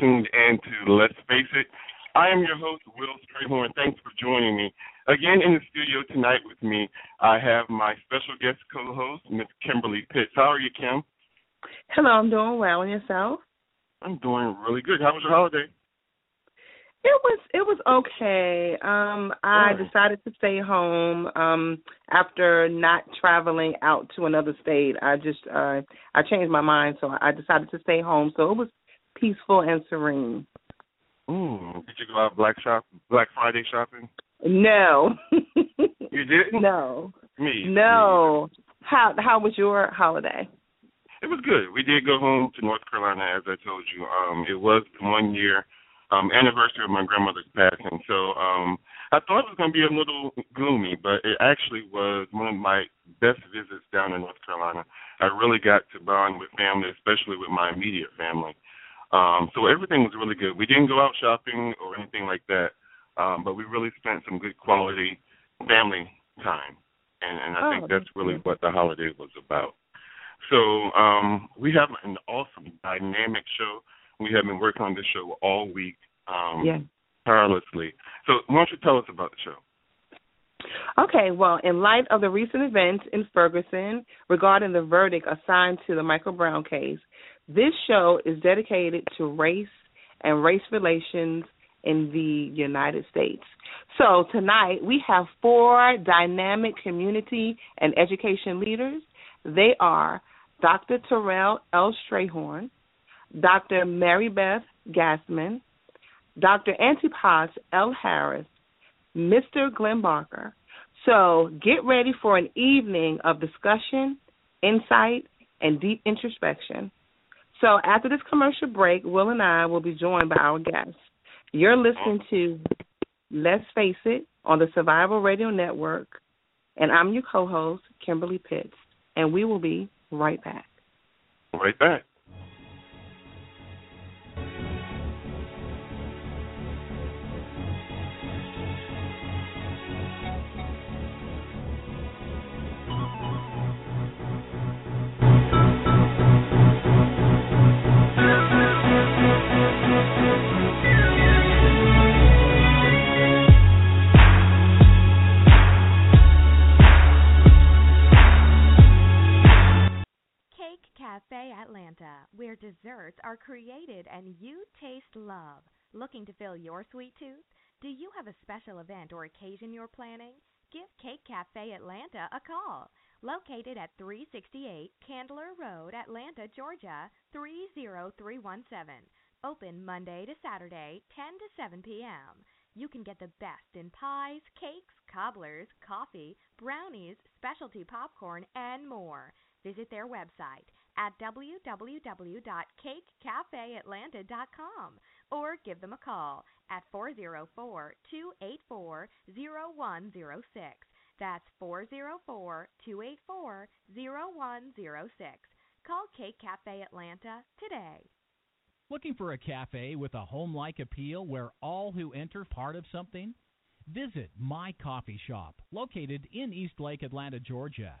tuned in to Let's Face It. I am your host, Will Strayhorn. Thanks for joining me. Again, in the studio tonight with me, I have my special guest co-host, Miss Kimberly Pitts. How are you, Kim? Hello, I'm doing well. And yourself? I'm doing really good. How was your holiday? It was it was okay. Um I decided to stay home um after not traveling out to another state. I just uh I changed my mind so I decided to stay home. So it was peaceful and serene. Ooh, did you go out Black shop Black Friday shopping? No. you didn't? No. Me. No. Me. How how was your holiday? It was good. We did go home to North Carolina as I told you. Um it was the one year um, anniversary of my grandmother's passing. So um, I thought it was going to be a little gloomy, but it actually was one of my best visits down in North Carolina. I really got to bond with family, especially with my immediate family. Um, so everything was really good. We didn't go out shopping or anything like that, um, but we really spent some good quality family time, and, and I oh, think that's really what the holiday was about. So um, we have an awesome, dynamic show. We have been working on this show all week, um, yeah. tirelessly. So, why don't you tell us about the show? Okay, well, in light of the recent events in Ferguson regarding the verdict assigned to the Michael Brown case, this show is dedicated to race and race relations in the United States. So tonight we have four dynamic community and education leaders. They are Dr. Terrell L. Strayhorn, Dr. Mary Beth Gasman, Dr. Antipas L. Harris, Mr. Glenn Barker. So get ready for an evening of discussion, insight, and deep introspection. So after this commercial break, Will and I will be joined by our guests. You're listening to Let's Face It on the Survival Radio Network, and I'm your co-host, Kimberly Pitts, and we will be right back. Right back. Cafe Atlanta, where desserts are created and you taste love. Looking to fill your sweet tooth? Do you have a special event or occasion you're planning? Give Cake Cafe Atlanta a call. Located at 368 Candler Road, Atlanta, Georgia 30317. Open Monday to Saturday, 10 to 7 p.m. You can get the best in pies, cakes, cobblers, coffee, brownies, specialty popcorn, and more. Visit their website at www.cakecafeatlanta.com or give them a call at 404 284 0106. That's 404 284 0106. Call Cake Cafe Atlanta today. Looking for a cafe with a home like appeal where all who enter part of something? Visit My Coffee Shop, located in Eastlake, Atlanta, Georgia.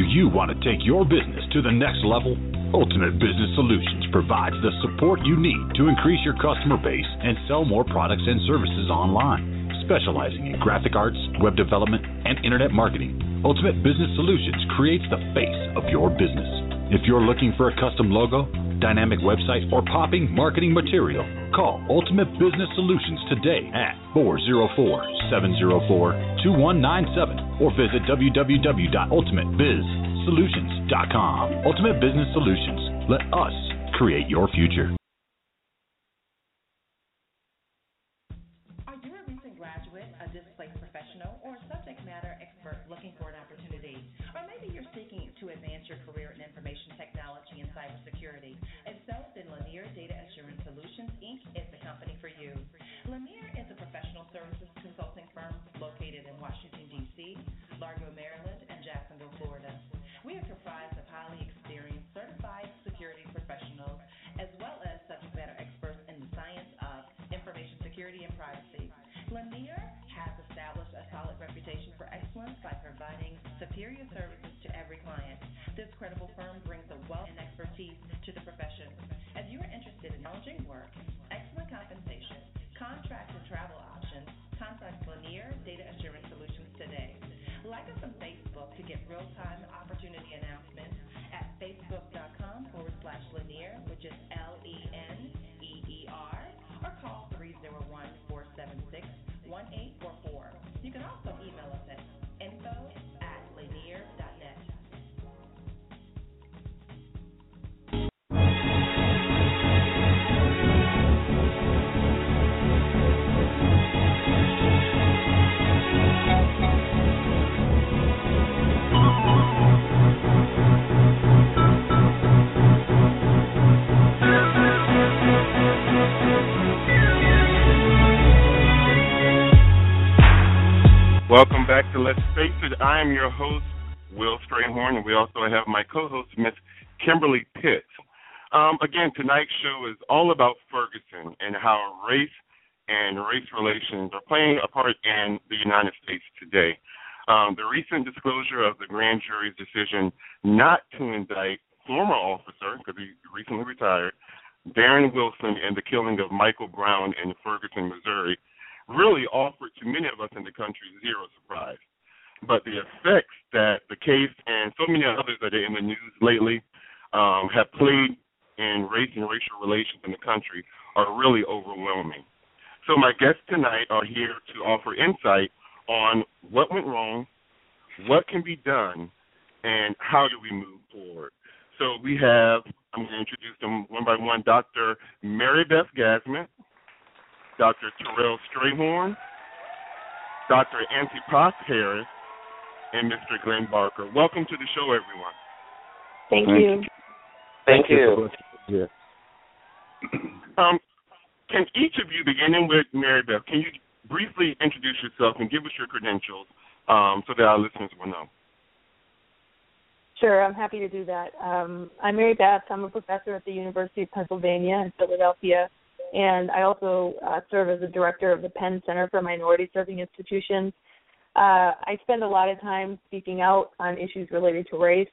Do you want to take your business to the next level? Ultimate Business Solutions provides the support you need to increase your customer base and sell more products and services online. Specializing in graphic arts, web development, and internet marketing, Ultimate Business Solutions creates the face of your business. If you're looking for a custom logo, dynamic website, or popping marketing material, call Ultimate Business Solutions today at 404 704 2197 or visit www.ultimatebizsolutions.com. Ultimate Business Solutions. Let us create your future. services consulting firm located in Washington, D.C., Largo, Maryland, and Jacksonville, Florida. We are comprised of highly experienced certified security professionals as well as subject matter experts in the science of information security and privacy. Lanier has established a solid reputation for excellence by providing superior services to every client. This credible firm brings a wealth and expertise to the profession. If you are interested in challenging work, excellent compensation, contract and contact Lanier Data Assurance Solutions today. Like us on Facebook to get real-time opportunity announcements at facebook.com back to Let's Face It. I am your host, Will Strayhorn, and we also have my co-host, Miss Kimberly Pitts. Um, again, tonight's show is all about Ferguson and how race and race relations are playing a part in the United States today. Um, the recent disclosure of the grand jury's decision not to indict former officer, because he recently retired, Darren Wilson, in the killing of Michael Brown in Ferguson, Missouri, really offered to many of us in the country zero surprise. But the effects that the case and so many others that are in the news lately um, have played in race and racial relations in the country are really overwhelming. So my guests tonight are here to offer insight on what went wrong, what can be done, and how do we move forward. So we have, I'm going to introduce them one by one, Dr. Mary Beth Gasman, Dr. Terrell Strayhorn, Dr. Antipas Harris, and Mr. Glenn Barker. Welcome to the show, everyone. Thank, you. Thank you. Yeah. Um, can each of you, beginning with Mary Beth, can you briefly introduce yourself and give us your credentials um, so that our listeners will know? Sure, I'm happy to do that. Um, I'm Mary Beth. I'm a professor at the University of Pennsylvania in Philadelphia, and I also uh, serve as the director of the Penn Center for Minority Serving Institutions. Uh, I spend a lot of time speaking out on issues related to race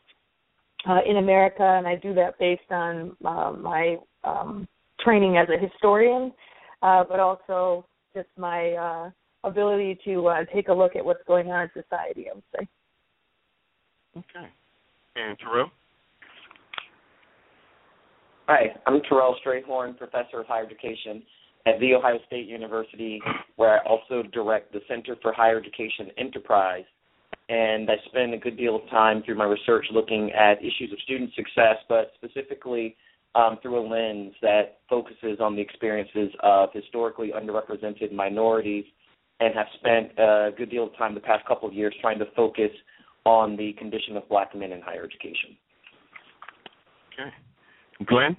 uh, in America, and I do that based on uh, my um, training as a historian, uh, but also just my uh, ability to uh, take a look at what's going on in society. I would say. Okay. And? Hi, I'm Terrell Strayhorn, professor of higher education at The Ohio State University, where I also direct the Center for Higher Education Enterprise. And I spend a good deal of time through my research looking at issues of student success, but specifically um, through a lens that focuses on the experiences of historically underrepresented minorities, and have spent a good deal of time the past couple of years trying to focus on the condition of black men in higher education. Okay. Glenn?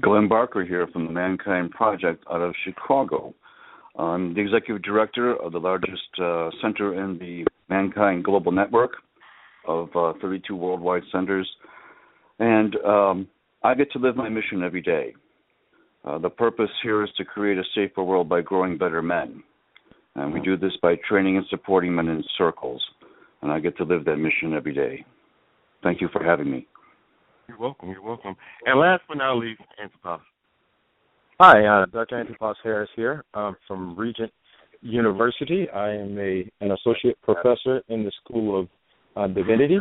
Glenn Barker here from the Mankind Project out of Chicago. I'm the executive director of the largest uh, center in the Mankind Global Network of uh, 32 worldwide centers. And um, I get to live my mission every day. Uh, the purpose here is to create a safer world by growing better men. And we do this by training and supporting men in circles. And I get to live that mission every day. Thank you for having me. You're welcome. You're welcome. And last but not least, Antipas. Hi, uh, Dr. Antipas Harris here um, from Regent University. I am a an associate professor in the School of uh, Divinity,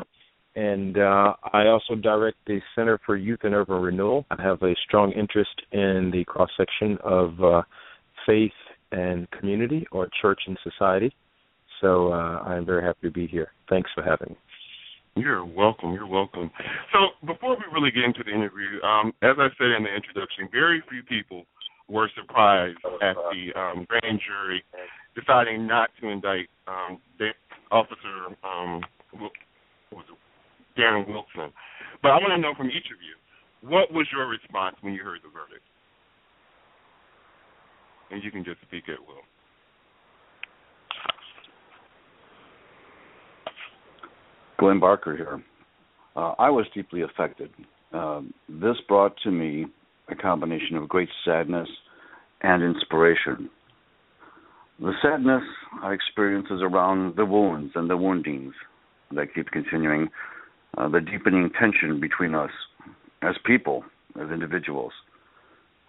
and uh, I also direct the Center for Youth and Urban Renewal. I have a strong interest in the cross section of uh, faith and community, or church and society. So uh, I am very happy to be here. Thanks for having me. You're welcome. You're welcome. So before we really get into the interview, um, as I said in the introduction, very few people were surprised at the um, grand jury deciding not to indict um, officer um, Darren Wilson. But I want to know from each of you, what was your response when you heard the verdict? And you can just speak at will. Glenn Barker here. Uh, I was deeply affected. Um, this brought to me a combination of great sadness and inspiration. the sadness I experience is around the wounds and the woundings that keep continuing, uh, the deepening tension between us as people, as individuals.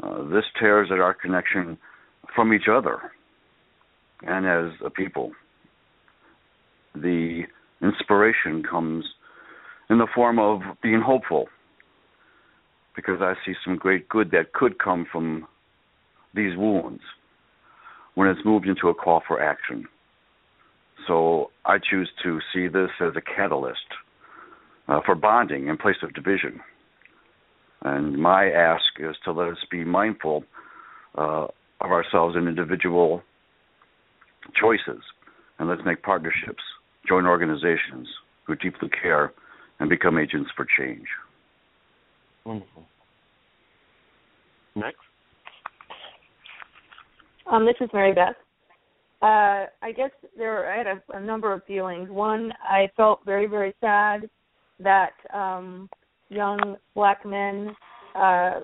Uh, this tears at our connection from each other and as a people. The inspiration comes in the form of being hopeful because I see some great good that could come from these wounds when it's moved into a call for action. So I choose to see this as a catalyst uh, for bonding in place of division. And my ask is to let us be mindful uh, of ourselves in individual choices, and let's make partnerships, join organizations who deeply care, and become agents for change. Wonderful. Next. Um, this is Mary Beth. Uh, I guess there I had a, a number of feelings. One, I felt very, very sad that um, young black men uh,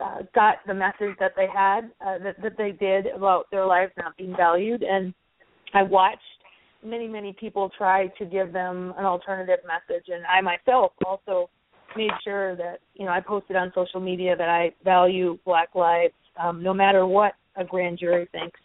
uh, got the message that they had, uh, that that they did about their lives not being valued, and I watched many, many people try to give them an alternative message, and I myself also made sure that you know I posted on social media that I value Black lives, um, no matter what a grand jury thinks.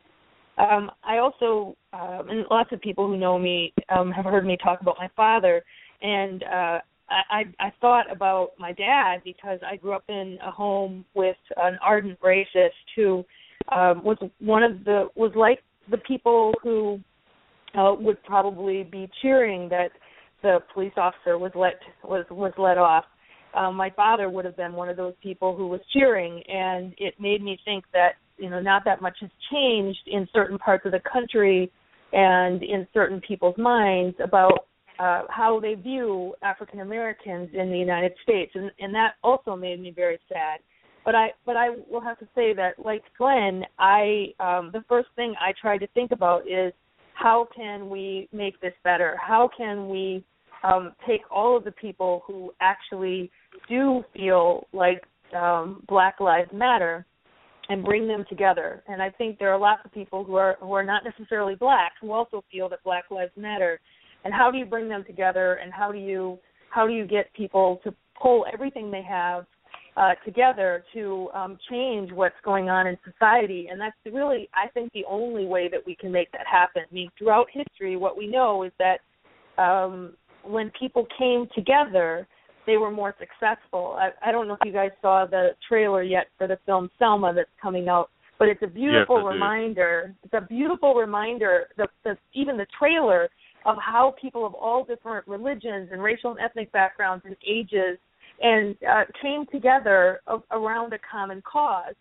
Um, I also, um, and lots of people who know me um, have heard me talk about my father, and uh, I, I thought about my dad because I grew up in a home with an ardent racist who um, was one of the was like the people who uh, would probably be cheering that the police officer was let was was let off. Um, my father would have been one of those people who was cheering, and it made me think that you know not that much has changed in certain parts of the country and in certain people's minds about uh, how they view African Americans in the United States, and, and that also made me very sad. But I but I will have to say that, like Glenn, I um, the first thing I try to think about is how can we make this better? How can we um, take all of the people who actually do feel like um, Black Lives Matter and bring them together. And I think there are lots of people who are who are not necessarily black who also feel that Black Lives Matter and how do you bring them together and how do you how do you get people to pull everything they have uh, together to um, change what's going on in society. And that's really i think the only way that we can make that happen. I mean throughout history what we know is that um, when people came together they were more successful. I, I don't know if you guys saw the trailer yet for the film selma that's coming out but it's a beautiful yes, reminder. It's a beautiful reminder the, the even the trailer of how people of all different religions and racial and ethnic backgrounds and ages and uh, came together of, around a common cause.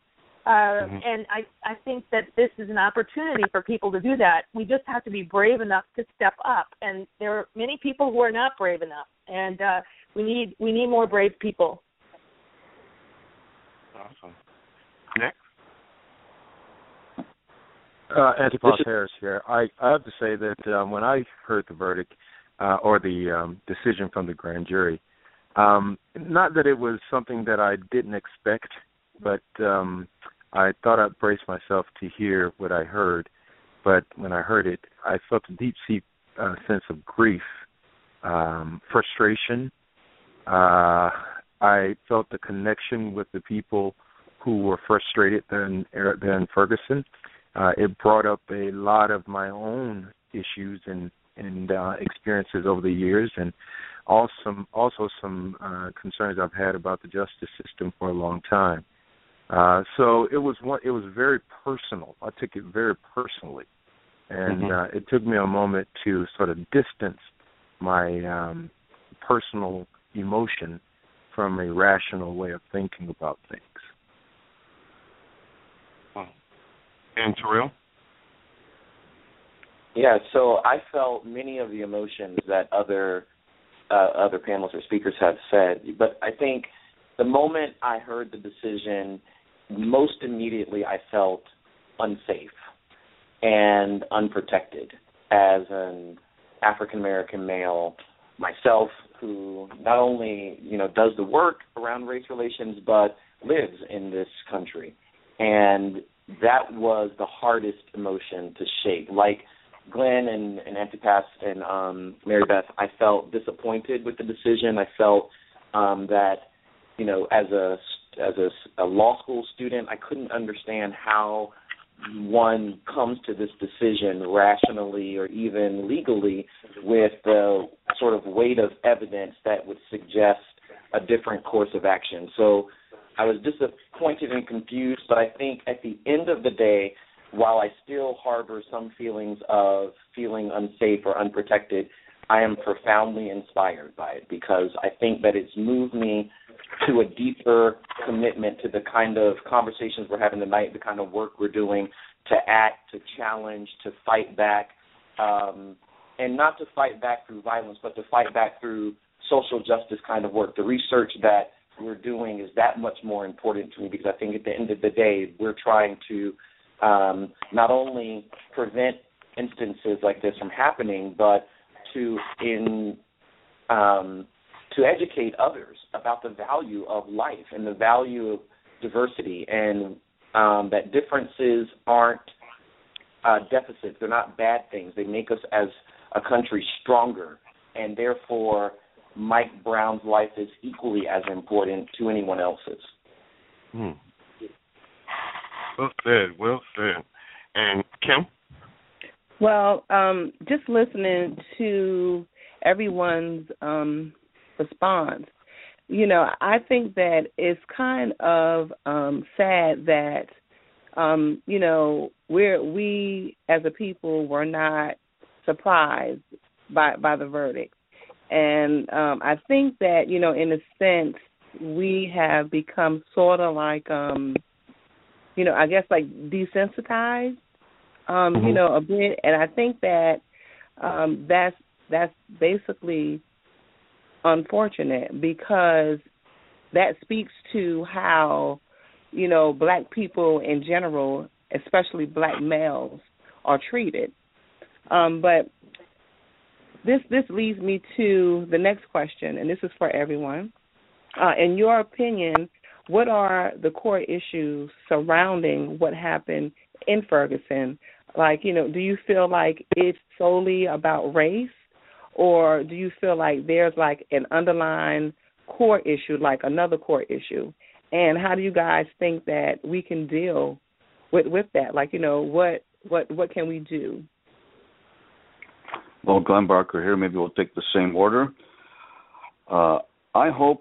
Uh, mm-hmm. And I, I think that this is an opportunity for people to do that. We just have to be brave enough to step up, and there are many people who are not brave enough, and uh, we need we need more brave people. Awesome. Next. Uh, Antipas Harris here. I, I have to say that um, when I heard the verdict uh, or the um, decision from the grand jury, um, not that it was something that I didn't expect, but um, I thought I'd brace myself to hear what I heard. But when I heard it, I felt a deep seat uh, sense of grief, um, frustration. Uh, I felt the connection with the people who were frustrated than than Ferguson uh, it brought up a lot of my own issues and and uh, experiences over the years, and also also some uh, concerns I've had about the justice system for a long time. Uh, so it was one. It was very personal. I took it very personally, and mm-hmm. uh, it took me a moment to sort of distance my um, personal emotion from a rational way of thinking about things. And Terrell? Yeah, so I felt many of the emotions that other uh, other panelists or speakers have said, but I think the moment I heard the decision, most immediately I felt unsafe and unprotected as an African American male myself who not only you know does the work around race relations but lives in this country and that was the hardest emotion to shake. Like Glenn and, and Antipas and um, Mary Beth, I felt disappointed with the decision. I felt um, that, you know, as a as a, a law school student, I couldn't understand how one comes to this decision rationally or even legally with the sort of weight of evidence that would suggest a different course of action. So I was disappointed and confused, but I think at the end of the day, while I still harbor some feelings of feeling unsafe or unprotected, I am profoundly inspired by it because I think that it's moved me to a deeper commitment to the kind of conversations we're having tonight, the kind of work we're doing to act, to challenge, to fight back, um, and not to fight back through violence, but to fight back through social justice kind of work. The research that we're doing is that much more important to me because I think at the end of the day, we're trying to um, not only prevent instances like this from happening, but to in um, to educate others about the value of life and the value of diversity and um, that differences aren't uh, deficits. They're not bad things. They make us as a country stronger, and therefore Mike Brown's life is equally as important to anyone else's. Hmm. Well said. Well said. And Kim. Well, um, just listening to everyone's um, response, you know, I think that it's kind of um, sad that, um, you know, we're we as a people were not surprised by by the verdict, and um, I think that you know, in a sense, we have become sort of like, um, you know, I guess like desensitized um, mm-hmm. you know, a bit, and I think that um, that's that's basically unfortunate because that speaks to how you know black people in general, especially black males, are treated. Um, but this this leads me to the next question, and this is for everyone. Uh, in your opinion, what are the core issues surrounding what happened in Ferguson? Like, you know, do you feel like it's solely about race or do you feel like there's like an underlying core issue, like another core issue? And how do you guys think that we can deal with with that? Like, you know, what what what can we do? Well, Glenn Barker here. Maybe we'll take the same order. Uh, I hope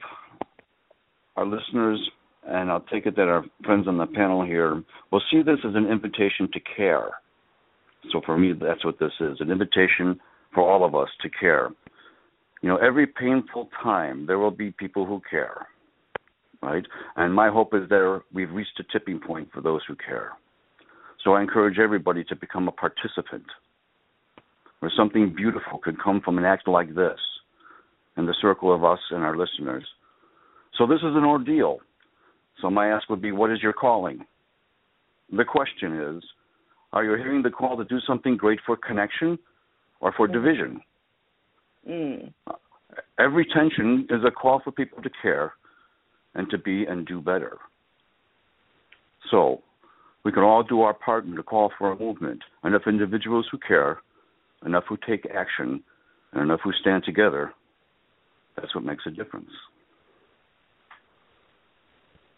our listeners, and I'll take it that our friends on the panel here, will see this as an invitation to care so for me, that's what this is an invitation for all of us to care. You know, every painful time, there will be people who care, right? And my hope is that we've reached a tipping point for those who care. So I encourage everybody to become a participant, where something beautiful could come from an act like this in the circle of us and our listeners. So this is an ordeal. So my ask would be, what is your calling? The question is, are you hearing the call to do something great for connection or for division? Mm. Every tension is a call for people to care and to be and do better. So, we can all do our part in the call for a movement. Enough individuals who care, enough who take action, and enough who stand together. That's what makes a difference.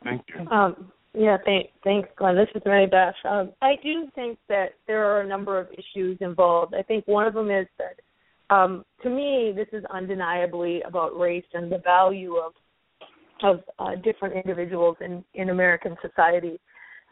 Thank you. Um, yeah, thank, thanks, Glenn. This is Mary Beth. Um, I do think that there are a number of issues involved. I think one of them is that, um, to me, this is undeniably about race and the value of of uh, different individuals in in American society.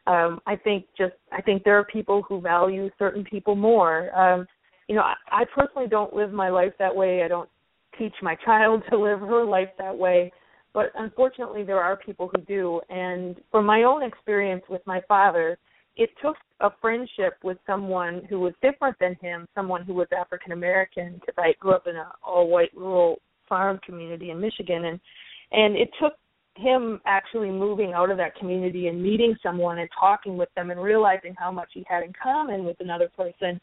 Um, I think just I think there are people who value certain people more. Um, you know, I, I personally don't live my life that way. I don't teach my child to live her life that way but unfortunately there are people who do. And from my own experience with my father it took a friendship with someone who was different than him someone who was african american because i grew up in an all white rural farm community in michigan. And and it took him actually moving out of that community and meeting someone and talking with them and realizing how much he had in common with another person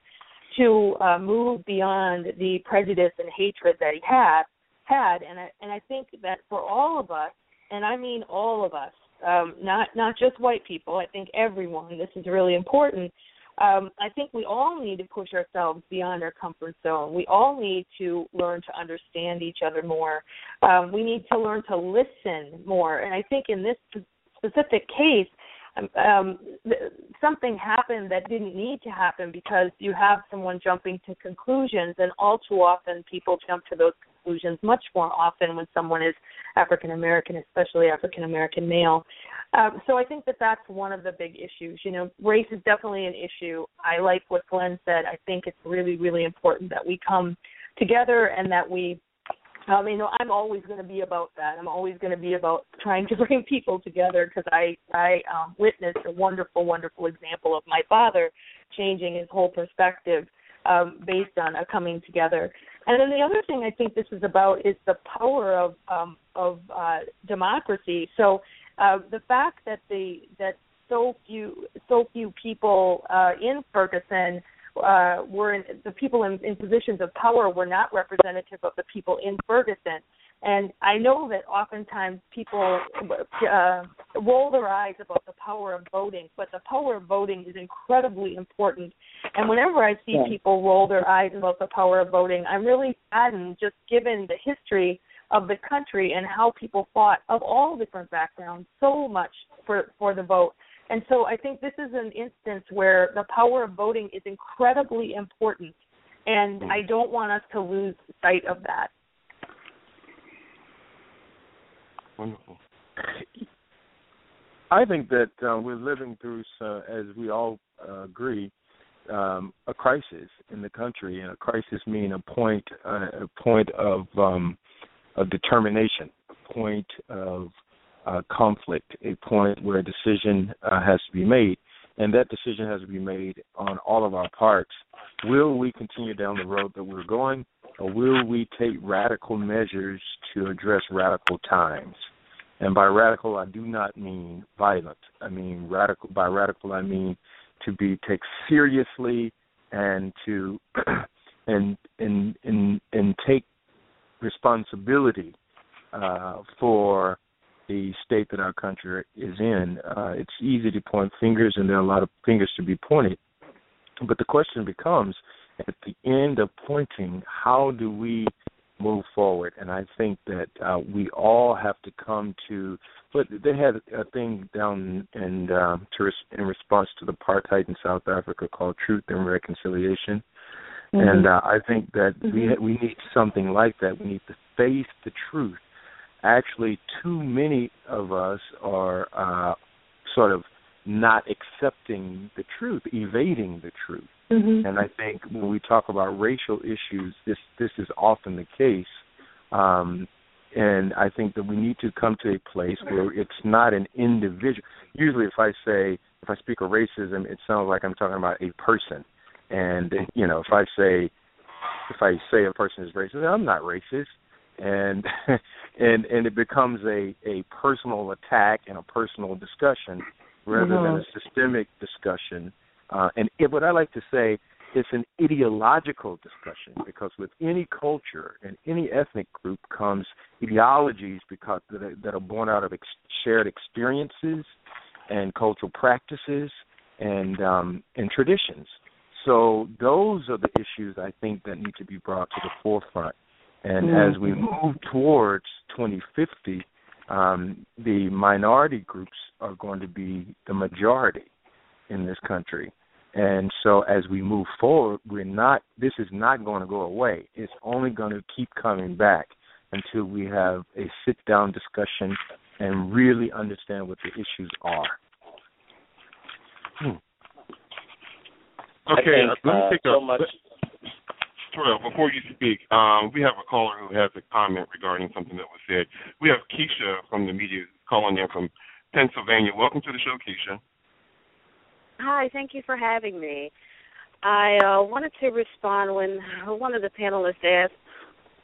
to uh, move beyond the prejudice and hatred that he had had and I and I think that for all of us and I mean all of us um, not not just white people. I think everyone. This is really important. Um, I think we all need to push ourselves beyond our comfort zone. We all need to learn to understand each other more. Um, we need to learn to listen more. And I think in this specific case, um, um something happened that didn't need to happen because you have someone jumping to conclusions, and all too often people jump to those conclusions much more often when someone is African American, especially African American male. Um, so I think that that's one of the big issues. You know, race is definitely an issue. I like what Glenn said. I think it's really, really important that we come together and that we I mean, I'm always going to be about that. I'm always going to be about trying to bring people together because I I um, witnessed a wonderful, wonderful example of my father changing his whole perspective um, based on a coming together. And then the other thing I think this is about is the power of um, of uh, democracy. So uh, the fact that the that so few so few people uh, in Ferguson uh, were in, the people in, in positions of power were not representative of the people in Ferguson. And I know that oftentimes people uh, roll their eyes about the power of voting, but the power of voting is incredibly important. And whenever I see yeah. people roll their eyes about the power of voting, I'm really saddened just given the history of the country and how people fought of all different backgrounds so much for for the vote. And so I think this is an instance where the power of voting is incredibly important, and I don't want us to lose sight of that. Wonderful. I think that uh, we're living through, uh, as we all uh, agree, um, a crisis in the country, and a crisis mean a point, uh, a point of um, of determination, a point of uh, conflict, a point where a decision uh, has to be made, and that decision has to be made on all of our parts. Will we continue down the road that we're going, or will we take radical measures to address radical times? And by radical, I do not mean violent. I mean radical. By radical, I mean to be taken seriously and to and and and and take responsibility uh, for the state that our country is in. Uh, it's easy to point fingers, and there are a lot of fingers to be pointed. But the question becomes, at the end of pointing, how do we move forward? And I think that uh, we all have to come to. But they had a thing down in uh, to, in response to the apartheid in South Africa called Truth and Reconciliation. Mm-hmm. And uh, I think that mm-hmm. we we need something like that. We need to face the truth actually too many of us are uh, sort of not accepting the truth, evading the truth. Mm-hmm. And I think when we talk about racial issues, this this is often the case. Um, and I think that we need to come to a place where it's not an individual. Usually, if I say if I speak of racism, it sounds like I'm talking about a person. And you know, if I say if I say a person is racist, I'm not racist and and and it becomes a a personal attack and a personal discussion rather mm-hmm. than a systemic discussion. Uh, and it, what I like to say, it's an ideological discussion because with any culture and any ethnic group comes ideologies because that are, that are born out of ex- shared experiences and cultural practices and um, and traditions. So those are the issues I think that need to be brought to the forefront. And mm-hmm. as we move towards 2050, um, the minority groups are going to be the majority in this country. And so as we move forward, we're not this is not going to go away. It's only going to keep coming back until we have a sit down discussion and really understand what the issues are. Hmm. Okay, think, let me uh, take so much Terrell, before you speak, um, we have a caller who has a comment regarding something that was said. We have Keisha from the media calling in from Pennsylvania. Welcome to the show, Keisha. Hi, thank you for having me. I uh, wanted to respond when one of the panelists asked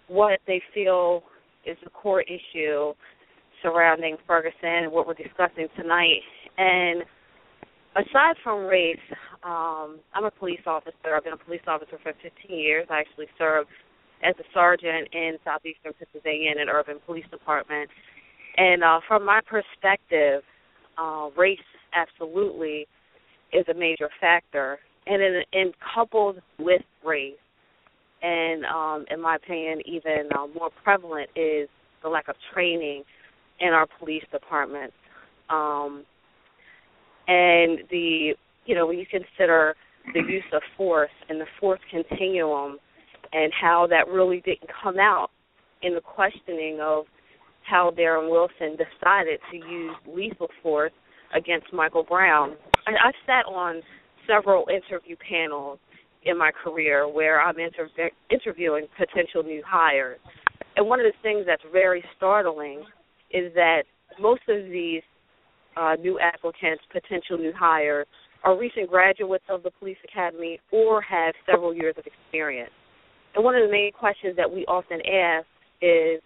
what they feel is the core issue surrounding Ferguson and what we're discussing tonight. And aside from race, um, I'm a police officer. I've been a police officer for 15 years. I actually served as a sergeant in southeastern Pennsylvania in an urban police department. And uh, from my perspective, uh, race absolutely is a major factor, and in, in coupled with race, and um, in my opinion, even uh, more prevalent is the lack of training in our police departments, um, and the you know when you consider the use of force and the force continuum, and how that really didn't come out in the questioning of how Darren Wilson decided to use lethal force against Michael Brown. I, I've sat on several interview panels in my career where I'm inter- interviewing potential new hires. And one of the things that's very startling is that most of these uh, new applicants, potential new hires, are recent graduates of the police academy or have several years of experience. And one of the main questions that we often ask is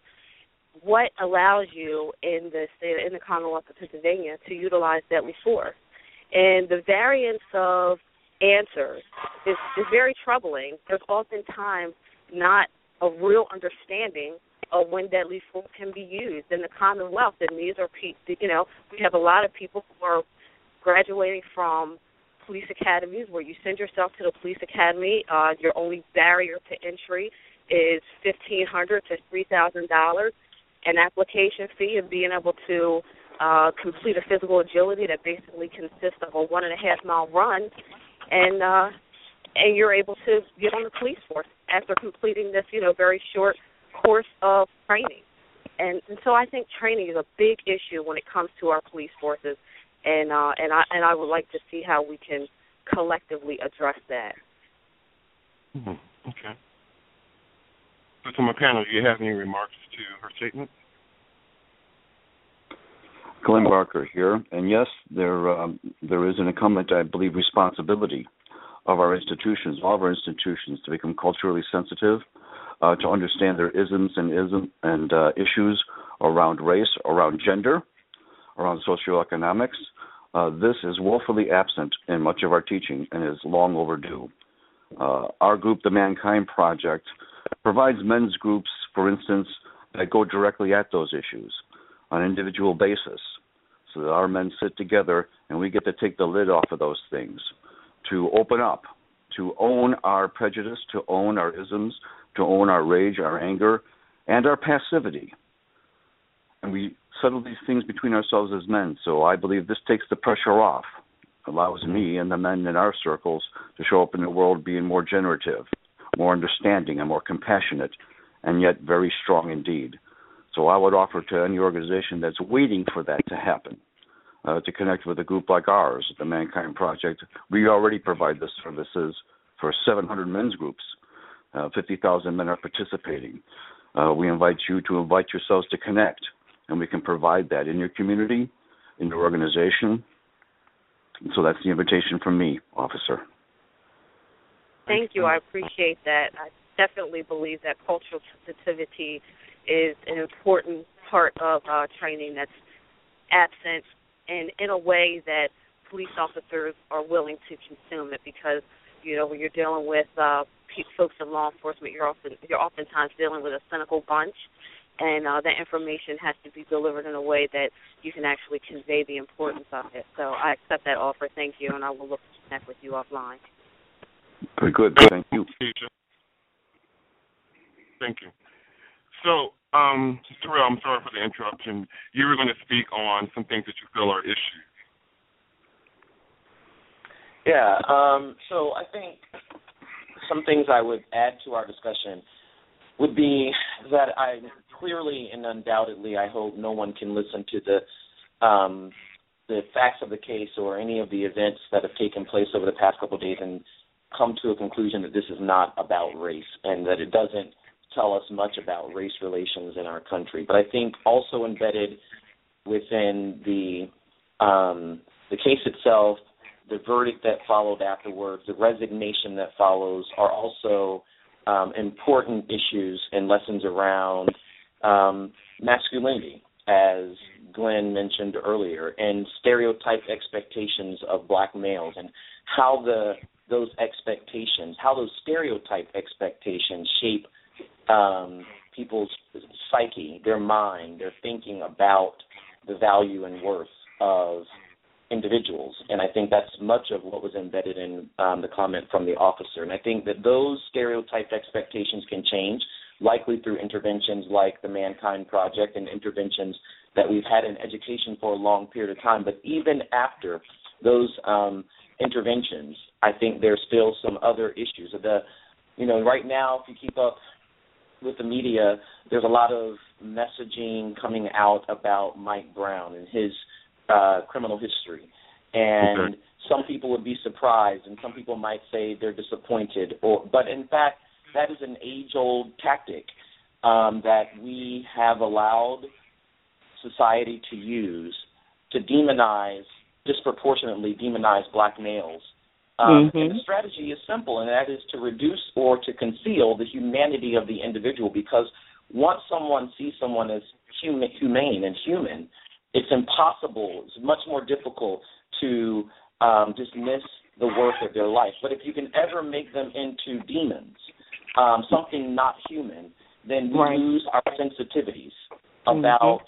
what allows you in the state in the Commonwealth of Pennsylvania to utilize deadly force? And the variance of answers is, is very troubling. There's oftentimes not a real understanding of when deadly force can be used in the Commonwealth. And these are, you know, we have a lot of people who are graduating from police academies where you send yourself to the police academy. Uh, your only barrier to entry is fifteen hundred to three thousand dollars, an application fee, and being able to uh, complete a physical agility that basically consists of a one and a half mile run, and uh, and you're able to get on the police force after completing this, you know, very short course of training. And, and so I think training is a big issue when it comes to our police forces, and uh, and I and I would like to see how we can collectively address that. Mm-hmm. Okay. So, to my panel, do you have any remarks to her statement? Glenn Barker here, and yes, there um, there is an incumbent, I believe, responsibility of our institutions, all of our institutions, to become culturally sensitive, uh, to understand their isms and ism and uh, issues around race, around gender, around socioeconomics. Uh, this is woefully absent in much of our teaching and is long overdue. Uh, our group, the Mankind Project, provides men's groups, for instance, that go directly at those issues on an individual basis so that our men sit together and we get to take the lid off of those things, to open up, to own our prejudice, to own our isms, to own our rage, our anger, and our passivity. And we settle these things between ourselves as men. So I believe this takes the pressure off, allows me and the men in our circles to show up in the world being more generative, more understanding, and more compassionate, and yet very strong indeed. So I would offer to any organization that's waiting for that to happen uh, to connect with a group like ours, the Mankind Project. We already provide the services for 700 men's groups. Uh, 50,000 men are participating. Uh, we invite you to invite yourselves to connect, and we can provide that in your community, in your organization. And so that's the invitation from me, officer. Thank you. I appreciate that. I definitely believe that cultural sensitivity is an important part of uh, training that's absent and in a way that police officers are willing to consume it because you know when you're dealing with uh folks in law enforcement. You're often you're oftentimes dealing with a cynical bunch and uh that information has to be delivered in a way that you can actually convey the importance of it. So i accept that offer. Thank you and i will look to connect with you offline. Very good. Thank you. Thank you. So um, Terrell, I'm sorry for the interruption. You were going to speak on some things that you feel are issues. Yeah. Um, so I think some things I would add to our discussion would be that I clearly and undoubtedly, I hope no one can listen to the um, the facts of the case or any of the events that have taken place over the past couple of days and come to a conclusion that this is not about race and that it doesn't tell us much about race relations in our country. But I think also embedded within the um, the case itself, the verdict that followed afterwards, the resignation that follows, are also um, important issues and lessons around um, masculinity, as Glenn mentioned earlier, and stereotype expectations of black males, and how the those expectations, how those stereotype expectations shape um, people's psyche, their mind, their thinking about the value and worth of individuals. And I think that's much of what was embedded in um, the comment from the officer. And I think that those stereotyped expectations can change, likely through interventions like the Mankind Project and interventions that we've had in education for a long period of time. But even after those um, interventions, I think there's still some other issues. The, you know, right now, if you keep up with the media, there's a lot of messaging coming out about Mike Brown and his uh, criminal history. And okay. some people would be surprised, and some people might say they're disappointed. Or, but in fact, that is an age-old tactic um, that we have allowed society to use to demonize, disproportionately demonize black males. Um, mm-hmm. And the strategy is simple, and that is to reduce or to conceal the humanity of the individual. Because once someone sees someone as human, humane and human, it's impossible. It's much more difficult to um, dismiss the worth of their life. But if you can ever make them into demons, um, something not human, then we right. lose our sensitivities about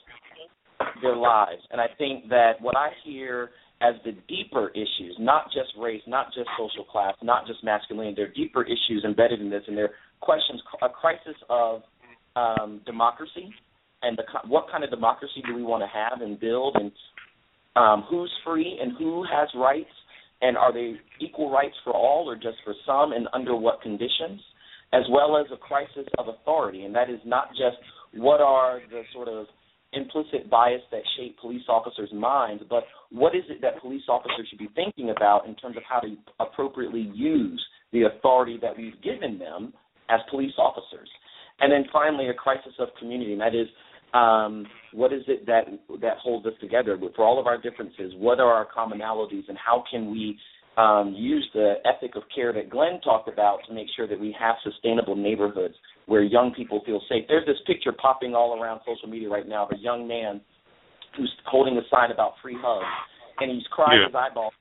mm-hmm. their lives. And I think that what I hear as the deeper issues, not just race, not just social class, not just masculinity, there are deeper issues embedded in this, and they're questions, a crisis of um, democracy and the, what kind of democracy do we want to have and build, and um, who's free and who has rights, and are they equal rights for all or just for some, and under what conditions, as well as a crisis of authority, and that is not just what are the sort of implicit bias that shape police officers' minds, but what is it that police officers should be thinking about in terms of how to appropriately use the authority that we've given them as police officers. And then finally, a crisis of community, and that is um, what is it that that holds us together? For all of our differences, what are our commonalities, and how can we um, use the ethic of care that Glenn talked about to make sure that we have sustainable neighborhoods where young people feel safe? There's this picture popping all around social media right now of a young man who's holding a sign about free hugs, and he's crying yeah. his eyeballs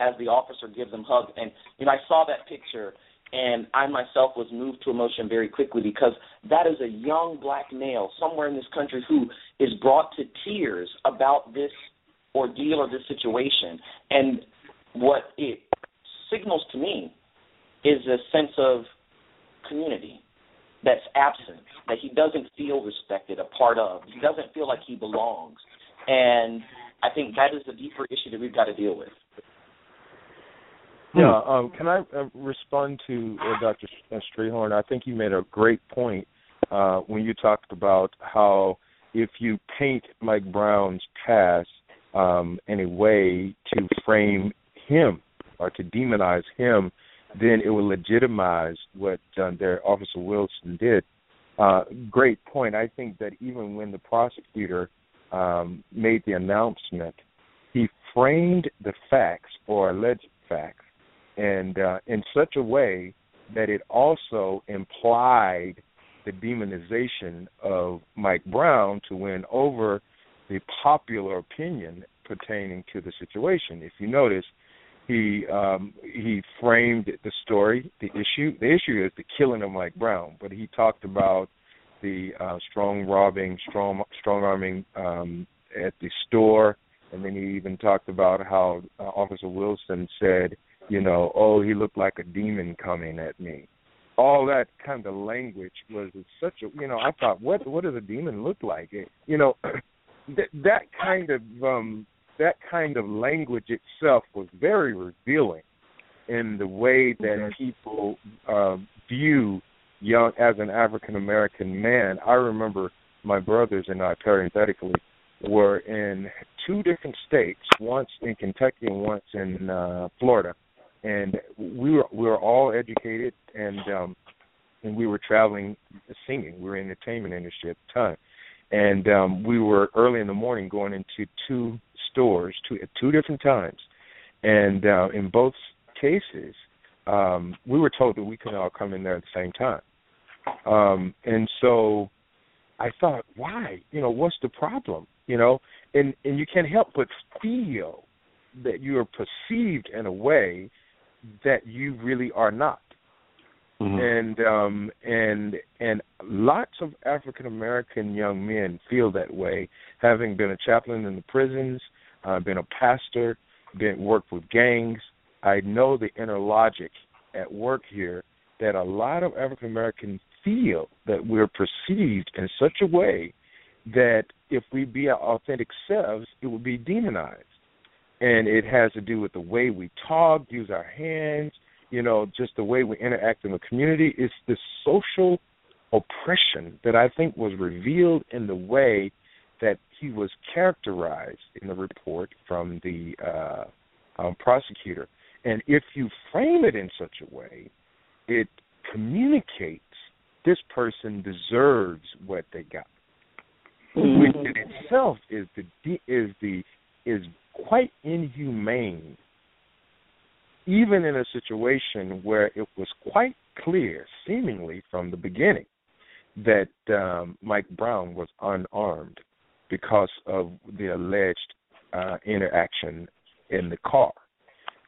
as the officer gives him hugs. And you know, I saw that picture and I myself was moved to emotion very quickly because that is a young black male somewhere in this country who is brought to tears about this ordeal or this situation. And what it signals to me is a sense of community that's absent, that he doesn't feel respected, a part of. He doesn't feel like he belongs. And I think that is the deeper issue that we've got to deal with. Yeah, um, can I uh, respond to uh, Dr. Strayhorn? I think you made a great point uh, when you talked about how if you paint Mike Brown's past um, in a way to frame him or to demonize him, then it will legitimize what uh, their Officer Wilson did. Uh, great point. I think that even when the prosecutor um, made the announcement, he framed the facts or alleged facts and uh, in such a way that it also implied the demonization of Mike Brown to win over the popular opinion pertaining to the situation. If you notice, he um, he framed the story, the issue. The issue is the killing of Mike Brown, but he talked about the uh, strong robbing, strong strong arming um, at the store, and then he even talked about how uh, Officer Wilson said you know, oh, he looked like a demon coming at me. All that kind of language was such a, you know, I thought, what what does a demon look like? It, you know, that that kind of um that kind of language itself was very revealing in the way that people uh, view young as an African American man. I remember my brothers and I parenthetically were in two different states, once in Kentucky and once in uh, Florida and we were we were all educated and um and we were traveling singing. We were in the entertainment industry at the time. And um we were early in the morning going into two stores two at two different times. And uh in both cases um we were told that we could all come in there at the same time. Um and so I thought, why? You know, what's the problem? You know, and and you can't help but feel that you are perceived in a way that you really are not. Mm-hmm. And um and and lots of African American young men feel that way, having been a chaplain in the prisons, I've been a pastor, been worked with gangs. I know the inner logic at work here that a lot of African Americans feel that we're perceived in such a way that if we be our authentic selves, it would be demonized. And it has to do with the way we talk, use our hands, you know, just the way we interact in the community. It's the social oppression that I think was revealed in the way that he was characterized in the report from the uh, um, prosecutor. And if you frame it in such a way, it communicates this person deserves what they got, mm-hmm. which in itself is the is the is quite inhumane. Even in a situation where it was quite clear, seemingly from the beginning, that um, Mike Brown was unarmed because of the alleged uh, interaction in the car.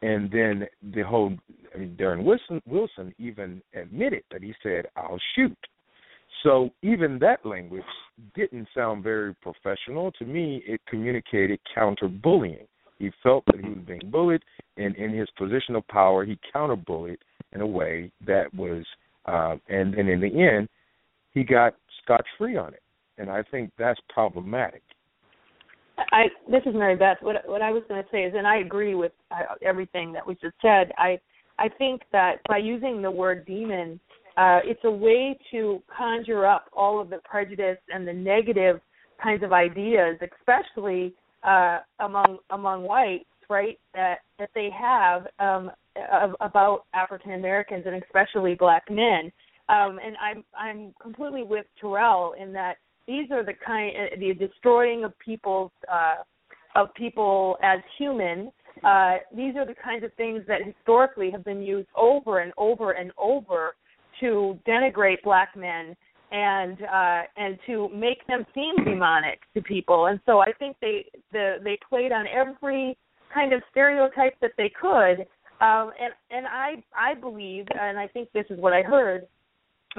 And then the whole, I mean, Darren Wilson, Wilson even admitted that he said, I'll shoot. So even that language didn't sound very professional. To me, it communicated counter bullying. He felt that he was being bullied, and in his position of power, he counter bullied in a way that was, uh, and then in the end, he got scot free on it, and I think that's problematic. I this is Mary Beth. What what I was going to say is, and I agree with uh, everything that was just said. I I think that by using the word demon, uh, it's a way to conjure up all of the prejudice and the negative kinds of ideas, especially uh, among among whites, right? That that they have um, about African Americans and especially black men. Um, and I'm I'm completely with Terrell in that these are the kind uh, the destroying of people's uh, of people as human. Uh, these are the kinds of things that historically have been used over and over and over to denigrate black men and uh, and to make them seem demonic to people. And so I think they the they played on every kind of stereotype that they could. Um, and and I I believe, and I think this is what I heard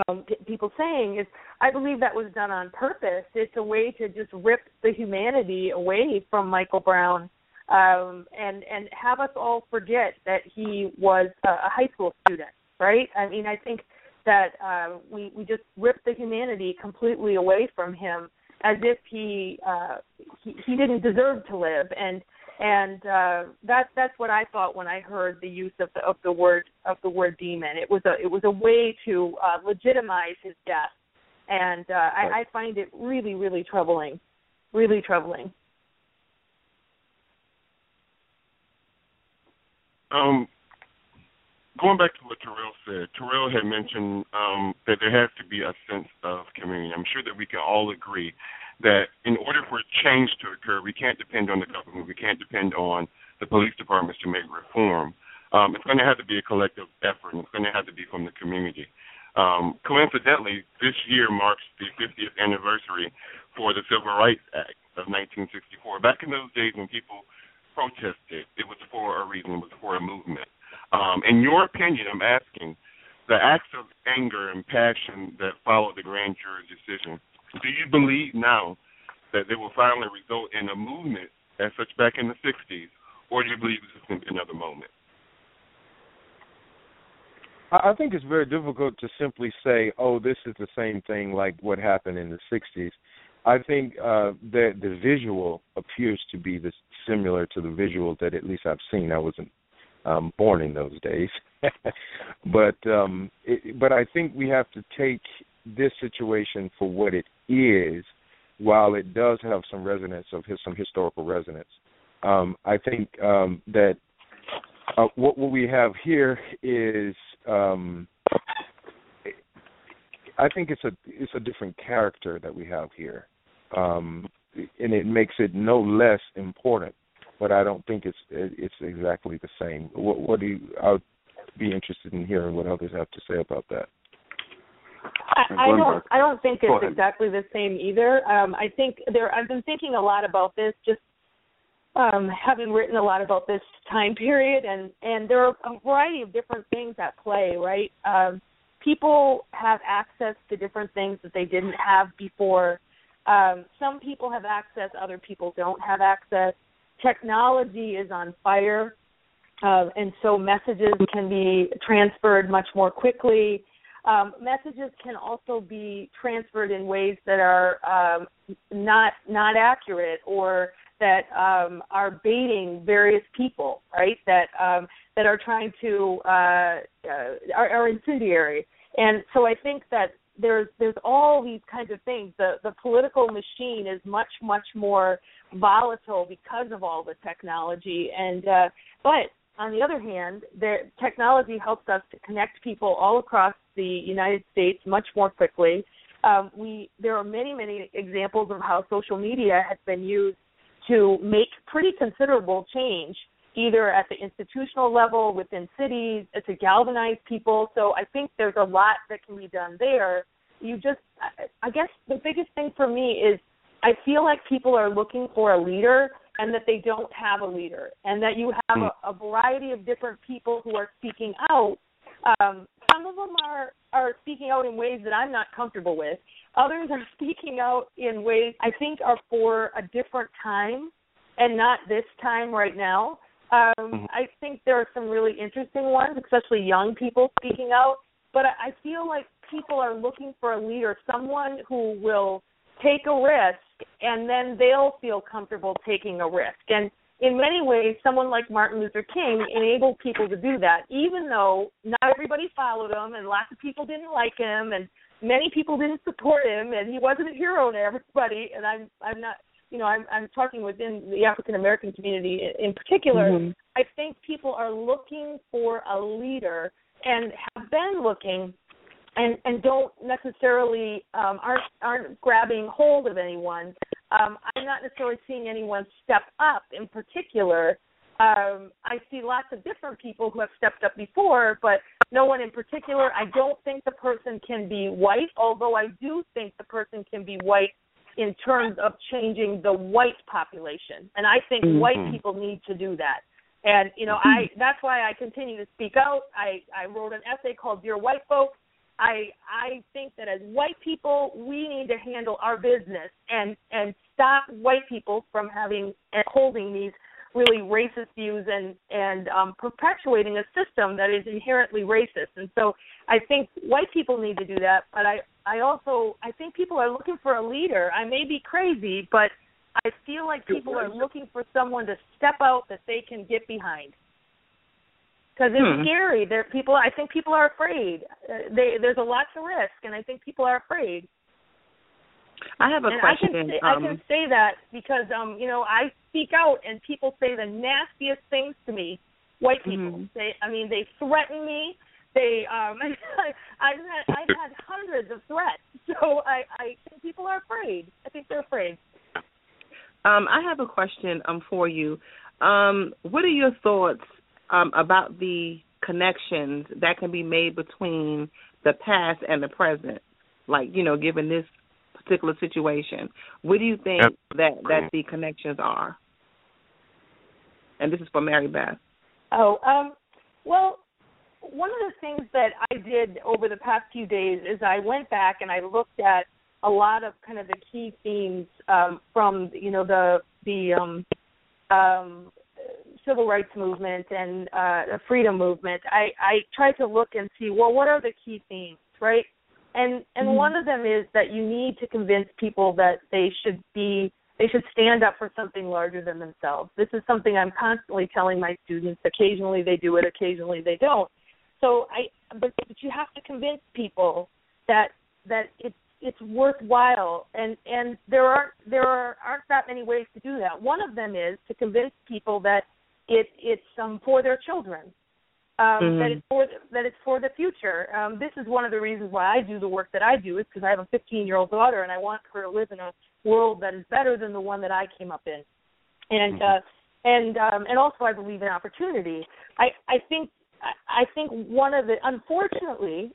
um, people saying is I believe that was done on purpose. It's a way to just rip the humanity away from Michael Brown um, and and have us all forget that he was a, a high school student, right? I mean, I think that uh, we we just ripped the humanity completely away from him as if he uh, he, he didn't deserve to live and and uh, that that's what I thought when I heard the use of the of the word of the word demon. It was a it was a way to uh, legitimize his death, and uh, I, I find it really really troubling, really troubling. Um, going back to what Terrell said, Terrell had mentioned um, that there has to be a sense of community. I'm sure that we can all agree that in order for change to occur, we can't depend on the government. We can't depend on the police departments to make reform. Um, it's going to have to be a collective effort, and it's going to have to be from the community. Um, coincidentally, this year marks the 50th anniversary for the Civil Rights Act of 1964. Back in those days when people protested, it was for a reason, it was for a movement. Um, in your opinion, I'm asking, the acts of anger and passion that followed the grand jury decision – do you believe now that they will finally result in a movement as such back in the 60s, or do you believe this is going to be another moment? I think it's very difficult to simply say, "Oh, this is the same thing like what happened in the '60s." I think uh, that the visual appears to be this similar to the visual that at least I've seen. I wasn't um, born in those days, but um, it, but I think we have to take this situation for what it is, while it does have some resonance of his, some historical resonance. Um, I think um, that uh, what, what we have here is, um, I think it's a it's a different character that we have here, um, and it makes it no less important. But I don't think it's it's exactly the same. What, what do you? I'll be interested in hearing what others have to say about that. I, I don't. I don't think it's exactly the same either. Um, I think there. I've been thinking a lot about this, just um, having written a lot about this time period, and and there are a variety of different things at play. Right? Um, people have access to different things that they didn't have before. Um, some people have access, other people don't have access. Technology is on fire, uh, and so messages can be transferred much more quickly. Um, messages can also be transferred in ways that are um, not not accurate or that um, are baiting various people, right? That um, that are trying to uh, uh, are, are incendiary. And so I think that there's there's all these kinds of things. The the political machine is much much more volatile because of all the technology. And uh, but on the other hand, there, technology helps us to connect people all across the United States much more quickly. Um, we there are many many examples of how social media has been used to make pretty considerable change, either at the institutional level within cities to galvanize people. So I think there's a lot that can be done there. You just, I guess, the biggest thing for me is I feel like people are looking for a leader and that they don't have a leader, and that you have a, a variety of different people who are speaking out. Um, some of them are are speaking out in ways that I'm not comfortable with. Others are speaking out in ways I think are for a different time and not this time right now. Um, mm-hmm. I think there are some really interesting ones, especially young people speaking out. But I, I feel like people are looking for a leader, someone who will take a risk and then they'll feel comfortable taking a risk. And in many ways, someone like Martin Luther King enabled people to do that, even though not everybody followed him and lots of people didn't like him and many people didn't support him and he wasn't a hero to everybody. And I'm I'm not you know I'm I'm talking within the African American community in particular. Mm-hmm. I think people are looking for a leader and have been looking and and don't necessarily um, aren't aren't grabbing hold of anyone. Um, I'm not necessarily seeing anyone step up in particular. Um, I see lots of different people who have stepped up before, but no one in particular. I don't think the person can be white, although I do think the person can be white in terms of changing the white population, and I think mm-hmm. white people need to do that. And you know, I that's why I continue to speak out. I I wrote an essay called "Dear White Folks." I I think that as white people, we need to handle our business and and stop white people from having and holding these really racist views and and um, perpetuating a system that is inherently racist. And so I think white people need to do that. But I I also I think people are looking for a leader. I may be crazy, but I feel like people are looking for someone to step out that they can get behind because it's hmm. scary. There, people. I think people are afraid. Uh, they, there's a lot to risk, and I think people are afraid. I have a and question. I can, say, um, I can say that because um, you know, I speak out, and people say the nastiest things to me. White people. Mm-hmm. They, I mean, they threaten me. They, um, I've had, I've had hundreds of threats. So I, I think people are afraid. I think they're afraid. Um, I have a question um for you. Um, what are your thoughts um, about the connections that can be made between the past and the present. Like you know, given this particular situation, what do you think that that the connections are? And this is for Mary Beth. Oh, um, well, one of the things that I did over the past few days is I went back and I looked at a lot of kind of the key themes um, from you know the the um, um, civil rights movement and uh, the freedom movement, I, I tried to look and see well what are the key themes, right? And and mm-hmm. one of them is that you need to convince people that they should be they should stand up for something larger than themselves. This is something I'm constantly telling my students. Occasionally they do it, occasionally they don't. So I but, but you have to convince people that that it's it's worthwhile and and there aren't there are, aren't that many ways to do that one of them is to convince people that it it's um, for their children. Um, mm-hmm. That it's for that it's for the future. Um, this is one of the reasons why I do the work that I do is because I have a 15 year old daughter and I want her to live in a world that is better than the one that I came up in. And mm-hmm. uh, and um, and also I believe in opportunity. I I think I think one of the unfortunately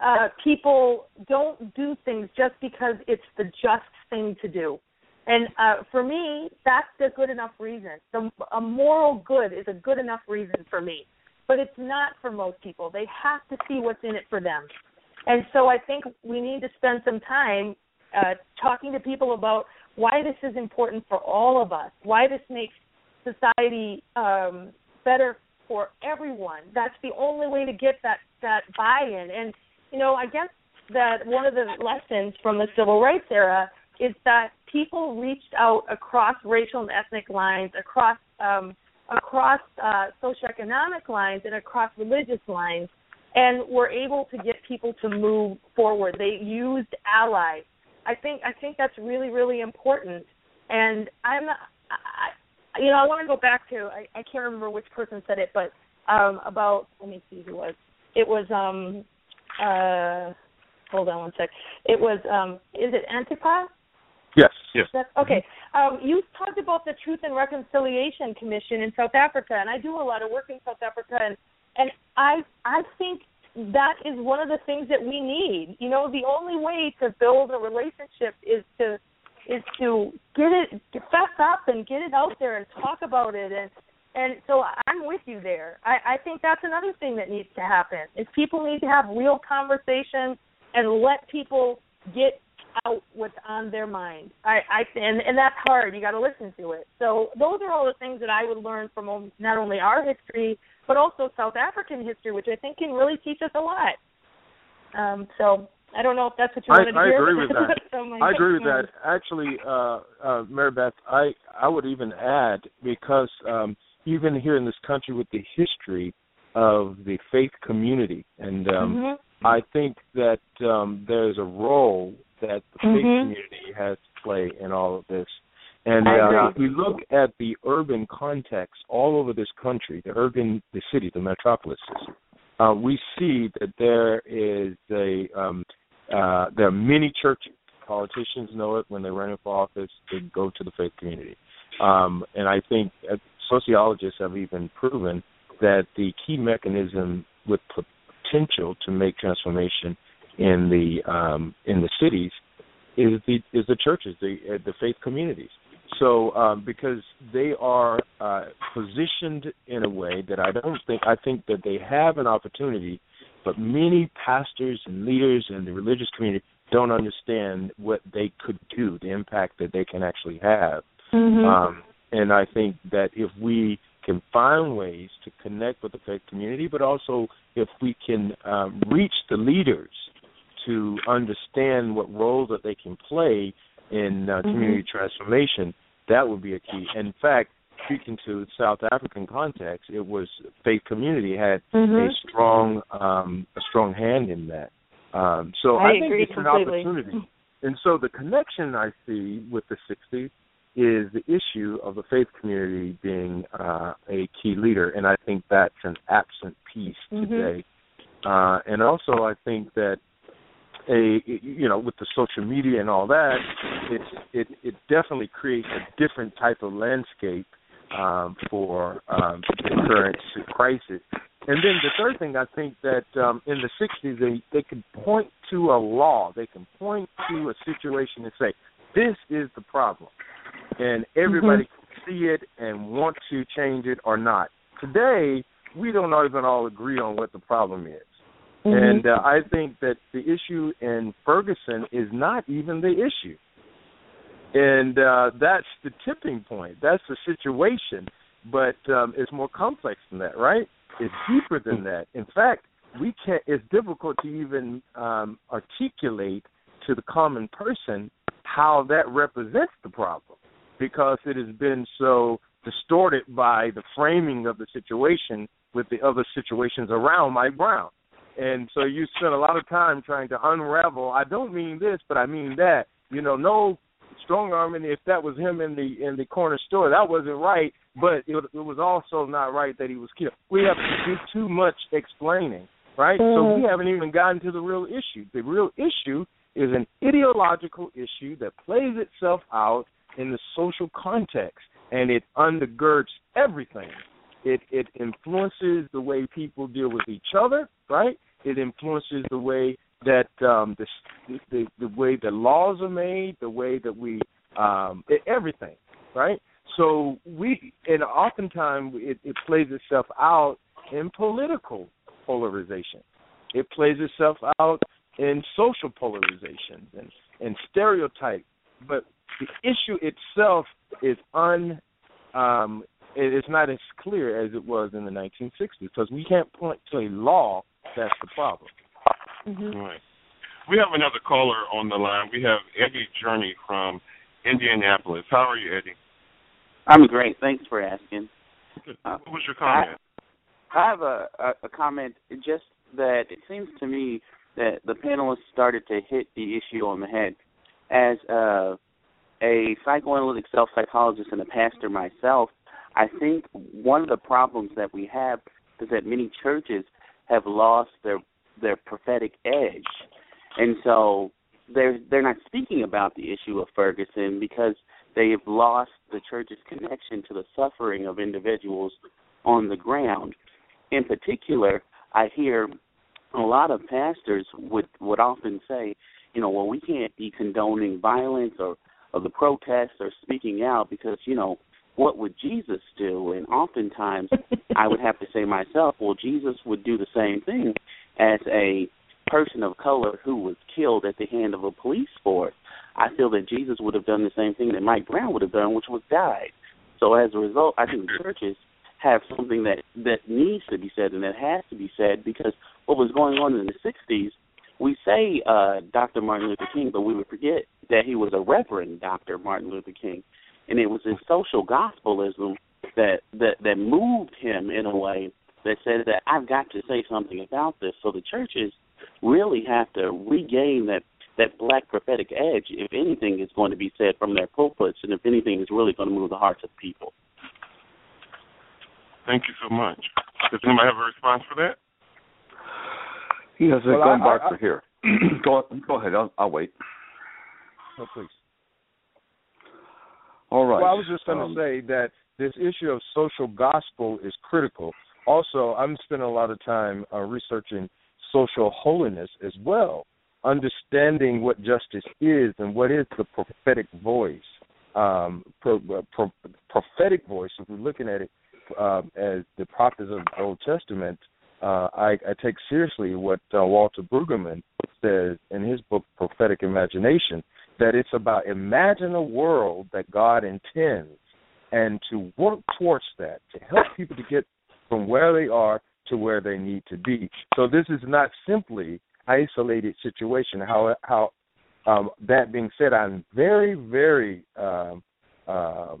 uh, people don't do things just because it's the just thing to do. And uh, for me, that's a good enough reason. The, a moral good is a good enough reason for me, but it's not for most people. They have to see what's in it for them. And so I think we need to spend some time uh, talking to people about why this is important for all of us, why this makes society um, better for everyone. That's the only way to get that that buy-in. And you know, I guess that one of the lessons from the civil rights era is that people reached out across racial and ethnic lines, across um, across uh, socioeconomic lines, and across religious lines, and were able to get people to move forward. They used allies. I think I think that's really really important. And I'm I, you know I want to go back to I, I can't remember which person said it, but um, about let me see who it was. It was um uh hold on one sec. It was um is it Antipas? Yes, yes. That's, okay. Um, you talked about the Truth and Reconciliation Commission in South Africa, and I do a lot of work in South Africa, and and I I think that is one of the things that we need. You know, the only way to build a relationship is to is to get it fess up and get it out there and talk about it and and so I'm with you there. I, I think that's another thing that needs to happen. Is people need to have real conversations and let people get out what's on their mind. I, I and and that's hard. You got to listen to it. So those are all the things that I would learn from not only our history but also South African history, which I think can really teach us a lot. Um, so I don't know if that's what you wanted I, to hear. I agree with that. so I agree with that. Actually, uh, uh, Mary Beth, I I would even add because um, even here in this country with the history of the faith community, and um, mm-hmm. I think that um, there's a role that the mm-hmm. faith community has to play in all of this. And uh, if we look at the urban context all over this country, the urban, the city, the metropolises, uh, we see that there is a um, uh, there are many churches. Politicians know it when they run for office. They go to the faith community, um, and I think uh, sociologists have even proven that the key mechanism with potential to make transformation in the um, in the cities is the is the churches, the uh, the faith communities. So um, because they are uh, positioned in a way that I don't think I think that they have an opportunity, but many pastors and leaders in the religious community don't understand what they could do, the impact that they can actually have. Mm-hmm. Um, and I think that if we can find ways to connect with the faith community, but also if we can um, reach the leaders to understand what role that they can play in uh, community mm-hmm. transformation, that would be a key. In fact, speaking to South African context, it was faith community had mm-hmm. a strong um, a strong hand in that. Um, so I, I, think it's completely. an opportunity. And so the connection I see with the 60s is the issue of the faith community being uh, a key leader, and I think that's an absent piece Mhm. today. Uh, and also, I think that a you know with the social media and all that, it's it it definitely creates a different type of landscape um, for um, the current crisis. And then the third thing I think that um, in the '60s they they could point to a law, they can point to a situation and say this is the problem, and everybody can see it and want to change it or not. Today we don't even all agree on what the problem is. Mhm. And uh, I think that the issue in Ferguson is not even the issue. And uh, that's the tipping point. That's the situation. But um, it's more complex than that, right? It's deeper than that. In fact, we can't. It's difficult to even um, articulate to the common person how that represents the problem because it has been so distorted by the framing of the situation with the other situations around Mike Brown. And so you spend a lot of time trying to unravel. I don't mean this, but I mean that. You know, no strong arming. If that was him in the in the corner store, that wasn't right. But it, it was also not right that he was killed. We have to do too much explaining, right? So Mhm. we haven't even gotten to the real issue. The real issue is an ideological issue that plays itself out in the social context, and it undergirds everything. It it influences the way people deal with each other, right? It influences the way that um, the, the the way the laws are made, the way that we um, everything, right? So we and oftentimes it, it plays itself out in political polarization. It plays itself out in social polarization and, and stereotype. But the issue itself is un um, it's not as clear as it was in the 1960s because we can't point to a law that's the problem. Mm-hmm. Right. We have another caller on the line. We have Eddie Journey from Indianapolis. How are you, Eddie? I'm great. Thanks for asking. Uh, what was your comment? I, I have a, a, a comment. Just that it seems to me that the panelists started to hit the issue on the head. As uh, a psychoanalytic self psychologist and a pastor myself, I think one of the problems that we have is that many churches have lost their their prophetic edge, and so they're they're not speaking about the issue of Ferguson because they have lost the church's connection to the suffering of individuals on the ground. In particular, I hear a lot of pastors would would often say, you know, well, we can't be condoning violence or or the protests or speaking out because you know what would Jesus do? And oftentimes, I would have to say myself, well, Jesus would do the same thing as a person of color who was killed at the hand of a police force. I feel that Jesus would have done the same thing that Mike Brown would have done, which was died. So as a result, I think churches have something that that needs to be said and that has to be said because what was going on in the '60s, we say uh, Dr. Martin Luther King, but we would forget that he was a Reverend Dr. Martin Luther King, and it was his social gospelism that that that moved him in a way that said that I've got to say something about this. So the churches really have to regain that that black prophetic edge if anything is going to be said from their pulpits and if anything is really going to move the hearts of people. Thank you so much. Does anybody have a response for that? Yes, Well, Glenn I- I- Barker here. go go ahead. I'll, I'll wait. Oh, please. All right. Well, I was just going to Um, say that this issue of social gospel is critical. Also, I'm spending a lot of time uh, researching social holiness as well, understanding what justice is and what is the prophetic voice. Um, pro, uh, pro, prophetic voice, if we're looking at it uh, as the prophets of the Old Testament, uh, I, I take seriously what uh, Walter Brueggemann says in his book Prophetic Imagination, that it's about imagine a world that God intends and to work towards that, to help people to get from where they are to where they need to be. So this is not simply isolated situation. How how um, that being said, I'm very very um, uh,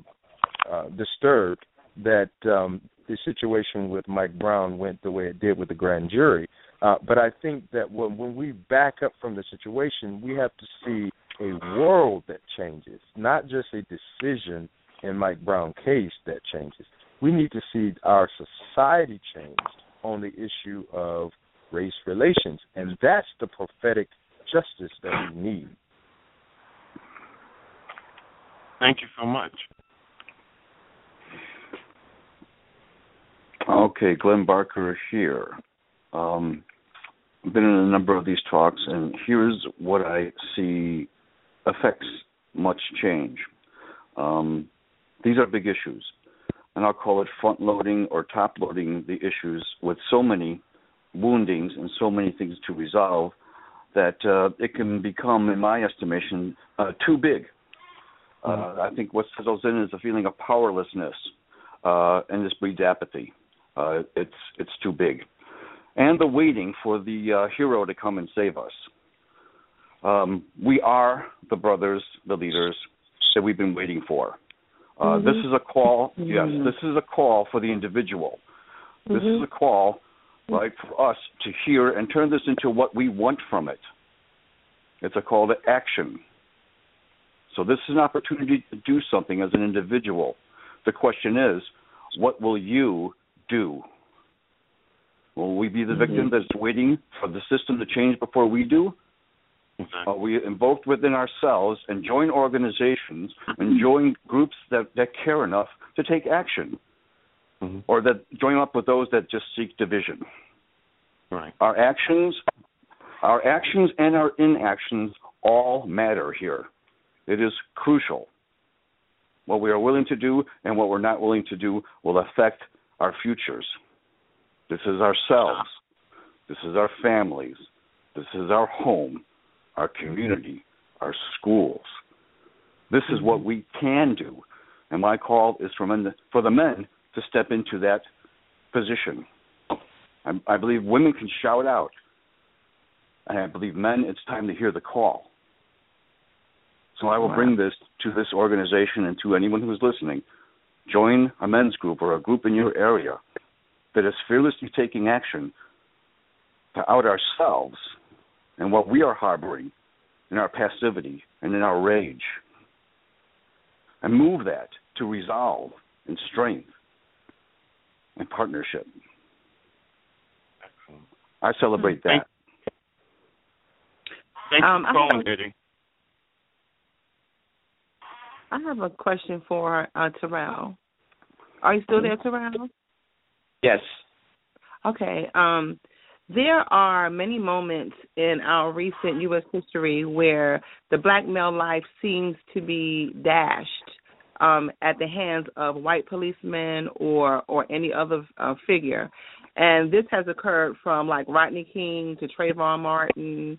uh, disturbed that um, the situation with Mike Brown went the way it did with the grand jury. Uh, but I think that when, when we back up from the situation, we have to see a world that changes, not just a decision in Mike Brown case that changes. We need to see our society change on the issue of race relations, and that's the prophetic justice that we need. Thank you so much. Okay, Glenn Barker here. Um, I've been in a number of these talks, and here's what I see affects much change. Um, these are big issues, and I'll call it front loading or top loading the issues with so many woundings and so many things to resolve that uh, it can become, in my estimation, uh, too big. Uh, I think what settles in is a feeling of powerlessness, uh, and this breeds apathy. Uh, it's it's too big, and the waiting for the uh, hero to come and save us. Um, we are the brothers, the leaders that we've been waiting for. Uh, Mhm. This is a call. Yes, Mhm. this is a call for the individual. This is a call, right, for us to hear and turn this into what we want from it. It's a call to action. So this is an opportunity to do something as an individual. The question is, what will you do? Will we be the victim that's waiting for the system to change before we do? Are uh, we invoke within ourselves and join organizations and join groups that, that care enough to take action? Mm-hmm. Or that join up with those that just seek division? Right. Our actions our actions and our inactions all matter here. It is crucial. What we are willing to do and what we're not willing to do will affect our futures. This is ourselves. Ah. This is our families. This is our home, our community, our schools. This is what mm-hmm. we can do. And my call is for, men, for the men to step into that position. I, I believe women can shout out, and I believe men, it's time to hear the call. So I will wow. bring this to this organization and to anyone who is listening. Join a men's group or a group in your area that is fearlessly taking action to out ourselves and what we are harboring in our passivity and in our rage and move that to resolve and strength and partnership. I celebrate that. Thank you um, for calling, Eddie. I have a question for uh, Terrell. Are you still there, Terrell? Yes. Okay. Um, there are many moments in our recent U.S. history where the black male life seems to be dashed um, at the hands of white policemen or or any other uh, figure, and this has occurred from like Rodney King to Trayvon Martin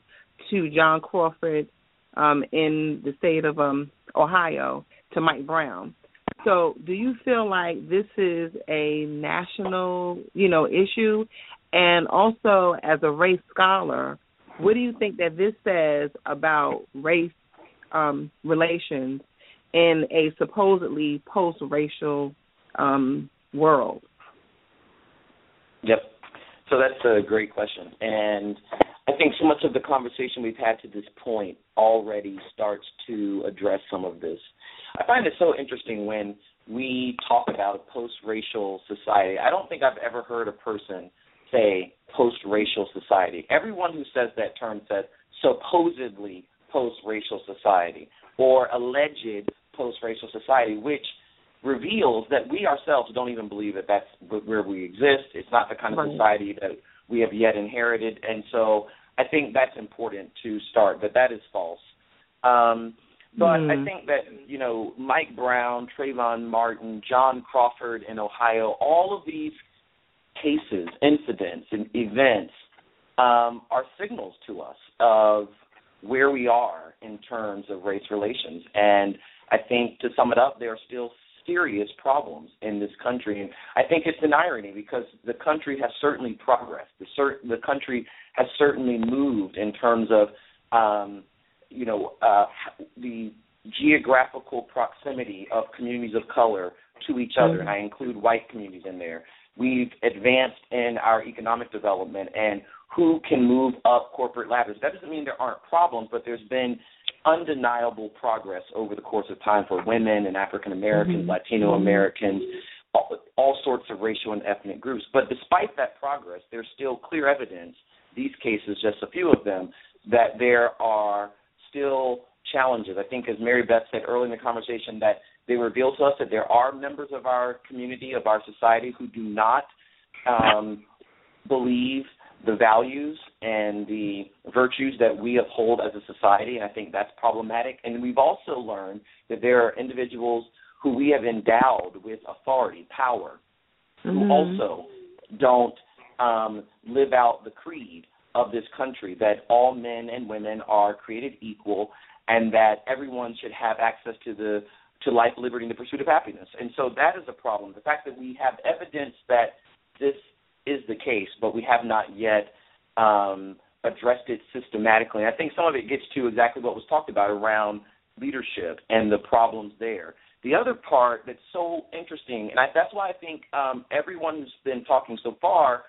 to John Crawford um, in the state of um, Ohio to Mike Brown. So, do you feel like this is a national, you know, issue? And also, as a race scholar, what do you think that this says about race um, relations in a supposedly post-racial um, world? Yep. So that's a great question, and I think so much of the conversation we've had to this point already starts to address some of this. I find it so interesting when we talk about a post-racial society. I don't think I've ever heard a person say post-racial society. Everyone who says that term says supposedly post-racial society or alleged post-racial society, which reveals that we ourselves don't even believe that that's where we exist. It's not the kind of society that we have yet inherited, and so I think that's important to start. That that is false. Um, but mm. I hmm. think that you know Mike Brown, Trayvon Martin, John Crawford in Ohio, all of these cases, incidents, and events um, are signals to us of where we are in terms of race relations. And I think to sum it up, there are still serious problems in this country, and I think it's an irony because the country has certainly progressed. The, cer- the country has certainly moved in terms of, um, you know, uh, the geographical proximity of communities of color to each other, mm-hmm. and I include white communities in there. We've advanced in our economic development and who can move up corporate ladders. That doesn't mean there aren't problems, but there's been undeniable progress over the course of time for women and African Americans, mm-hmm. Latino Americans, all, all sorts of racial and ethnic groups. But despite that progress, there's still clear evidence, these cases, just a few of them, that there are still challenges. I think, as Mary Beth said early in the conversation, that they reveal to us that there are members of our community, of our society, who do not um, believe the values and the virtues that we uphold as a society, and I think that's problematic. And we've also learned that there are individuals who we have endowed with authority, power, mm-hmm. who also don't um, live out the creed of this country that all men and women are created equal and that everyone should have access to the to life, liberty, and the pursuit of happiness. And so that is a problem. The fact that we have evidence that this is the case, but we have not yet um, addressed it systematically. And I think some of it gets to exactly what was talked about around leadership and the problems there. The other part that's so interesting, and I, that's why I think um, everyone who's been talking so far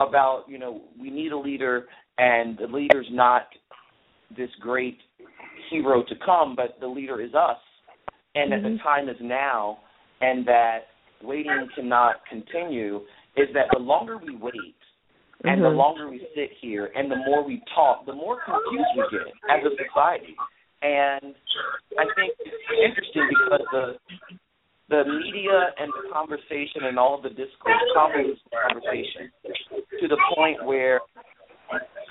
about, you know, we need a leader, and the leader's not this great hero to come, but the leader is us, and mm-hmm. that the mm-hmm. time is now, and that waiting cannot continue, is that the longer we wait mm-hmm. and the mm-hmm. longer we sit here and the more we talk, the more confused we get as a society. And I think it's interesting because the the media and the conversation and all of the discourse the conversation to the point where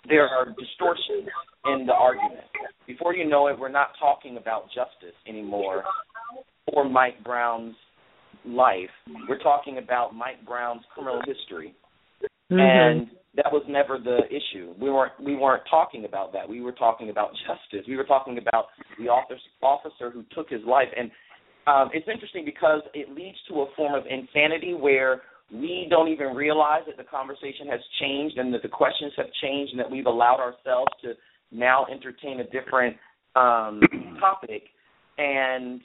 there are distortions in the argument. Before you know it, we're not talking about justice anymore or Mike Brown's life. We're talking about Mike Brown's criminal history, mm-hmm. and that was never the issue. We weren't we weren't talking about that. We were talking about justice. We were talking about the officer officer who took his life. And um, it's interesting because it leads to a form of insanity where we don't even realize that the conversation has changed and that the questions have changed and that we've allowed ourselves to now entertain a different um, topic. And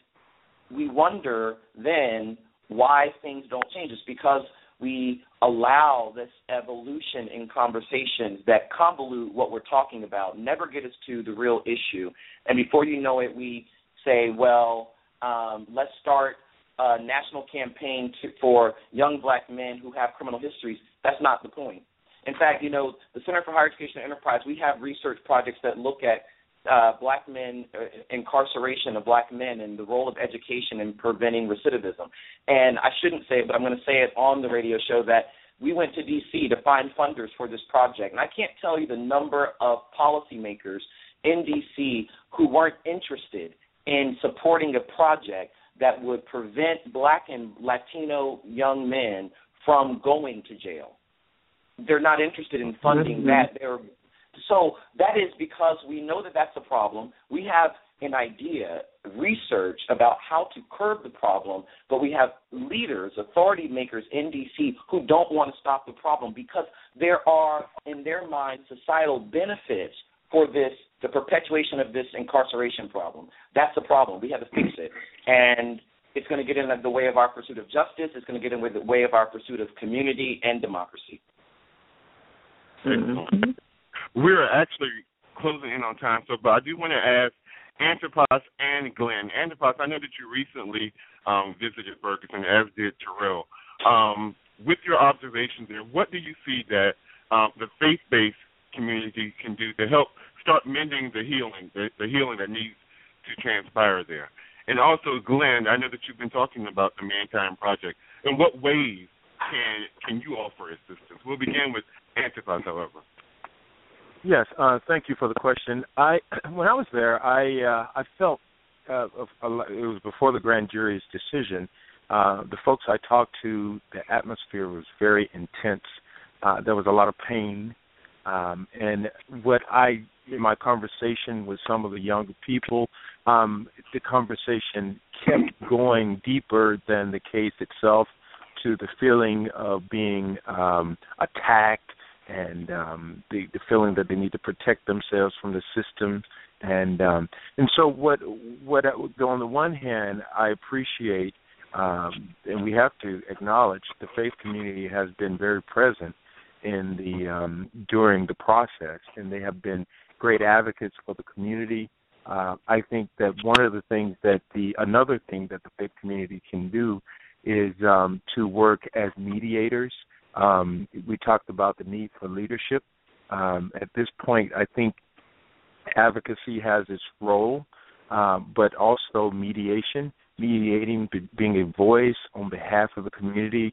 we wonder then why things don't change. It's because we allow this evolution in conversations that convolute what we're talking about, never get us to the real issue. And before you know it, we say, well, um, let's start a national campaign to, for young black men who have criminal histories. That's not the point. In fact, you know, the Center for Higher Education and Enterprise, we have research projects that look at uh, black men, uh, incarceration of black men, and the role of education in preventing recidivism. And I shouldn't say it, but I'm going to say it on the radio show that we went to D.C. to find funders for this project. And I can't tell you the number of policymakers in D.C. who weren't interested in supporting a project that would prevent black and Latino young men from going to jail. They're not interested in funding that. They're so that is because we know that that's a problem. We have an idea, research about how to curb the problem, but we have leaders, authority makers in DC who don't want to stop the problem because there are, in their mind, societal benefits for this, the perpetuation of this incarceration problem. That's the problem. We have to fix it. And it's going to get in the way of our pursuit of justice. It's going to get in the way of our pursuit of community and democracy. Mm-hmm. We're actually closing in on time, so but I do want to ask Antipas and Glenn. Antipas, I know that you recently um, visited Ferguson, as did Terrell. Um, with your observations there, what do you see that um, the faith-based community can do to help start mending the healing, the, the healing that needs to transpire there? And also, Glenn, I know that you've been talking about the Mankind Project. In what ways can can you offer assistance? We'll begin with Antipas, however. Yes, uh, thank you for the question. I when I was there, I uh, I felt uh, it was before the grand jury's decision. Uh, the folks I talked to, the atmosphere was very intense. Uh, there was a lot of pain, um, and what I in my conversation with some of the younger people, um, the conversation kept going deeper than the case itself to the feeling of being um, attacked and um, the, the feeling that they need to protect themselves from the system. And um, and so what what on the one hand I appreciate um, and we have to acknowledge the faith community has been very present in the um, during the process, and they have been great advocates for the community. Uh, I think that one of the things that the another thing that the faith community can do is um, to work as mediators um, we talked about the need for leadership. Um, at this point, I think advocacy has its role, um, but also mediation, mediating, being a voice on behalf of the community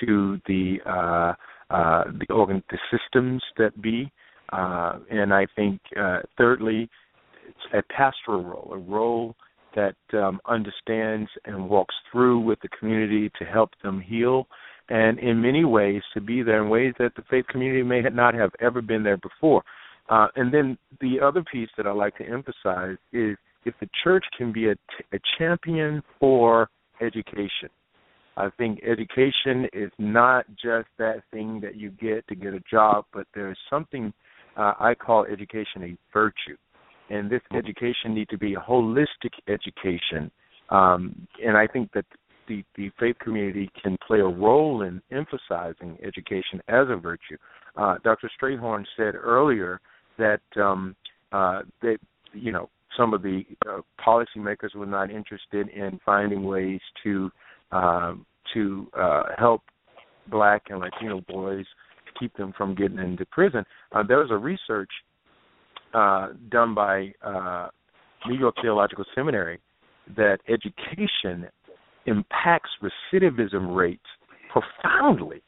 to the uh, uh, the organ, the systems that be, uh, and I think uh, thirdly, it's a pastoral role, a role that um, understands and walks through with the community to help them heal and in many ways to be there in ways that the faith community may not have ever been there before. Uh, and then the other piece that I like to emphasize is if the church can be a, a champion for education. I think education is not just that thing that you get to get a job, but there's something uh, I call education a virtue. And this education need to be a holistic education. Um, and I think that the, the faith community can play a role in emphasizing education as a virtue. Uh, Dr. Strayhorn said earlier that um, uh, that you know some of the uh, policymakers were not interested in finding ways to uh, to uh, help black and Latino boys keep them from getting into prison. Uh, there was a research uh, done by New York Theological Seminary that education impacts recidivism rates profoundly.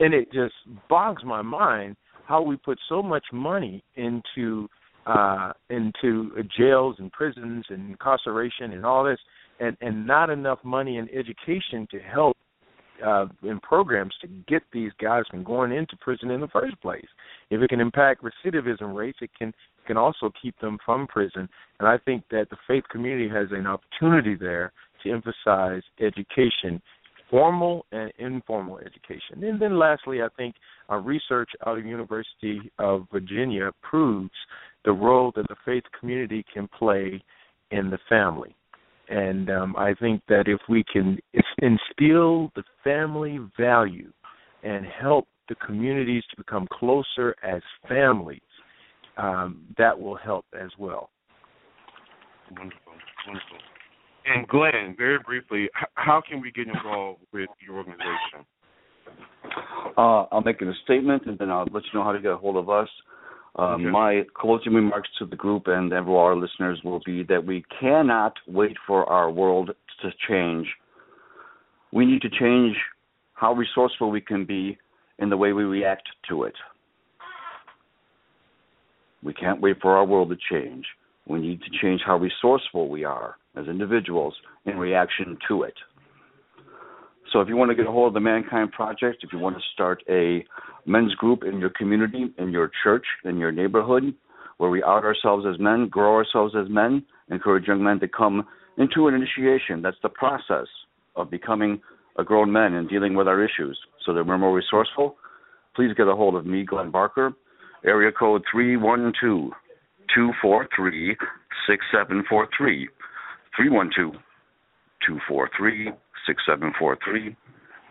And it just bogs my mind how we put so much money into uh into jails and prisons and incarceration and all this and and not enough money in education to help uh in programs to get these guys from going into prison in the first place. If it can impact recidivism rates, it can can also keep them from prison. And I think that the faith community has an opportunity there to emphasize education, formal and informal education. And then lastly, I think our research out of University of Virginia proves the role that the faith community can play in the family. And um, I think that if we can instill the family value and help the communities to become closer as families, um, that will help as well. Wonderful, wonderful. And Glenn, very briefly, how can we get involved with your organization? Uh, I'll make a statement and then I'll let you know how to get a hold of us. Um, okay. My closing remarks to the group and every our listeners will be that we cannot wait for our world to change. We need to change how resourceful we can be in the way we react to it. We can't wait for our world to change. We need to change how resourceful we are as individuals in reaction to it. So if you want to get a hold of the Mankind Project, if you want to start a men's group in your community, in your church, in your neighborhood, where we out ourselves as men, grow ourselves as men, encourage young men to come into an initiation. That's the process of becoming a grown man and dealing with our issues so that we're more resourceful. Please get a hold of me, Glenn Barker, area code 312 243 6743. 312 243 6743.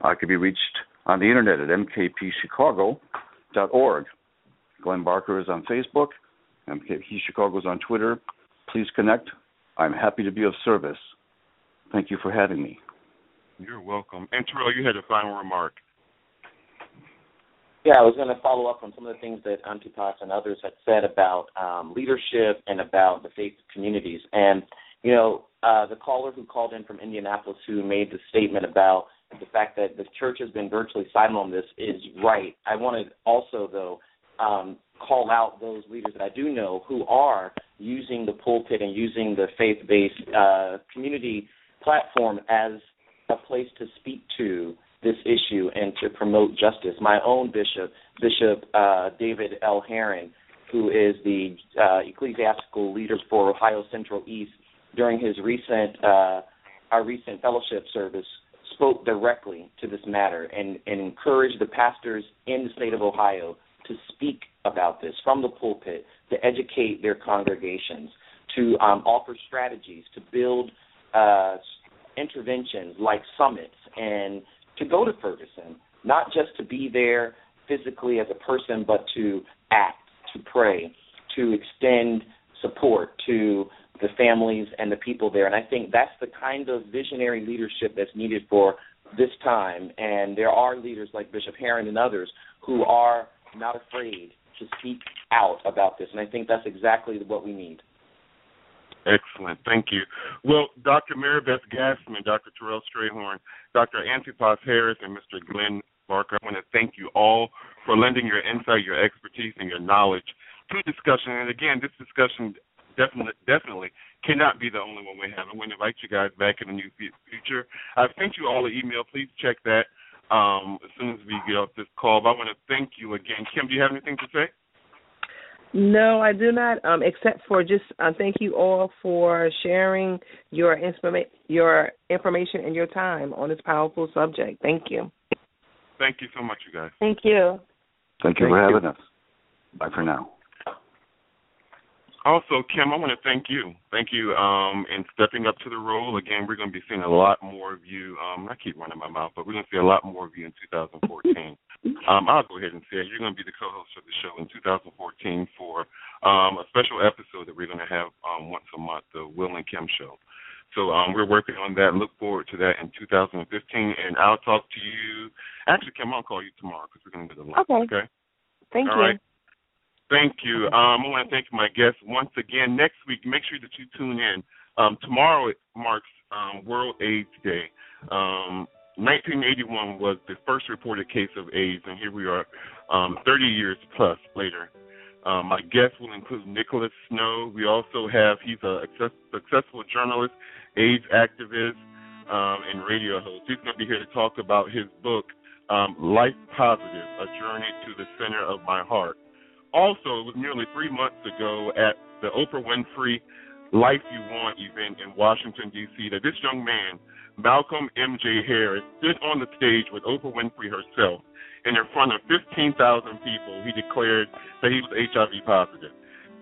I can be reached on the internet at mkpchicago.org. Glenn Barker is on Facebook. MKP Chicago is on Twitter. Please connect. I'm happy to be of service. Thank you for having me. You're welcome. And Terrell, you had a final remark. Yeah, I was going to follow up on some of the things that Antipas and others had said about um, leadership and about the faith communities. And, you know, uh, the caller who called in from Indianapolis who made the statement about the fact that the church has been virtually silent on this is right. I want to also, though, um, call out those leaders that I do know who are using the pulpit and using the faith based uh, community platform as a place to speak to this issue and to promote justice. My own bishop, Bishop uh, David L. Herron, who is the uh, ecclesiastical leader for Ohio Central East, during his recent uh, our recent fellowship service, spoke directly to this matter and, and encouraged the pastors in the state of Ohio to speak about this from the pulpit, to educate their congregations, to um, offer strategies, to build uh, interventions like summits and to go to Ferguson, not just to be there physically as a person, but to act, to pray, to extend support to the families and the people there. And I think that's the kind of visionary leadership that's needed for this time. And there are leaders like Bishop Herron and others who are not afraid to speak out about this. And I think that's exactly what we need. Excellent. Thank you. Well, Dr. Marybeth Gasman, Dr. Terrell Strayhorn, Dr. Antipas Harris, and Mr. Glenn Barker, I want to thank you all for lending your insight, your expertise, and your knowledge to discussion. And again, this discussion definitely definitely cannot be the only one we have. I'm going to invite you guys back in the new future. I've sent you all an email. Please check that um, as soon as we get off this call. But I want to thank you again. Kim, do you have anything to say? No, I do not. Um, except for just uh, thank you all for sharing your informa- your information and your time on this powerful subject. Thank you. Thank you so much, you guys. Thank you. Thank you thank for you. having us. Bye for now. Also, Kim, I want to thank you. Thank you um, in stepping up to the role. Again, we're going to be seeing a lot more of you. Um, I keep running my mouth, but we're going to see a lot more of you in 2014. um, I'll go ahead and say it. You're going to be the co-host of the show in 2014 for um, a special episode that we're going to have um, once a month, the Will and Kim Show. So um, we're working on that. Look forward to that in 2015, and I'll talk to you. Actually, Kim, I'll call you tomorrow because we're going to do the lunch. Okay. Okay. Thank All you. Right? Thank you. Um, I want to thank my guests once again. Next week, make sure that you tune in. Um, tomorrow marks um, World AIDS Day. Um, 1981 was the first reported case of AIDS, and here we are, um, 30 years plus later. Um, my guests will include Nicholas Snow. We also have he's a successful journalist, AIDS activist, um, and radio host. He's going to be here to talk about his book, um, Life Positive: A Journey to the Center of My Heart also, it was nearly three months ago at the Oprah Winfrey Life You Want event in Washington, D.C., that this young man, Malcolm M.J. Harris, stood on the stage with Oprah Winfrey herself, and in front of 15,000 people, he declared that he was HIV positive.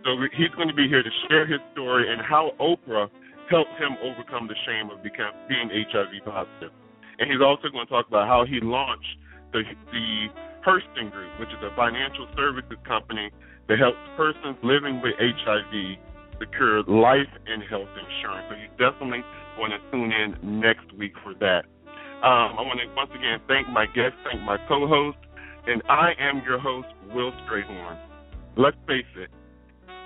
So he's going to be here to share his story and how Oprah helped him overcome the shame of become, being HIV positive. And he's also going to talk about how he launched the, the Hurston Group, which is a financial services company that helps persons living with HIV secure life and health insurance. So you definitely want to tune in next week for that. Um, I want to once again thank my guest, thank my co-host, and I am your host, Will Strayhorn. Let's face it,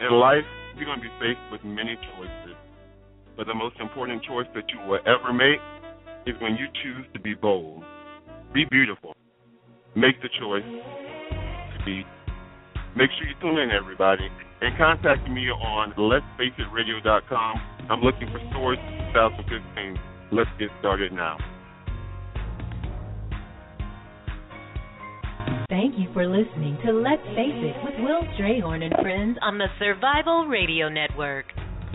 in life, you're going to be faced with many choices. But the most important choice that you will ever make is when you choose to be bold. Be beautiful. Make the choice to be. Make sure you tune in, everybody, and contact me on let'sfaceitradio.com. I'm looking for stories 2015. Let's get started now. Thank you for listening to Let's Face It with Will Strayhorn and friends on the Survival Radio Network.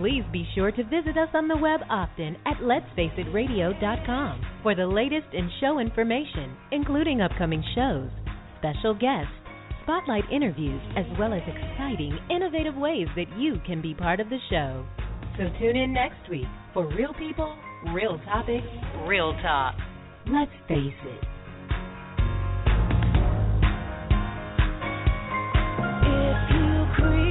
Please be sure to visit us on the web often at letsfaceitradio.com for the latest in show information, including upcoming shows, special guests, spotlight interviews, as well as exciting, innovative ways that you can be part of the show. So tune in next week for real people, real topics, real talk. Let's face it. If you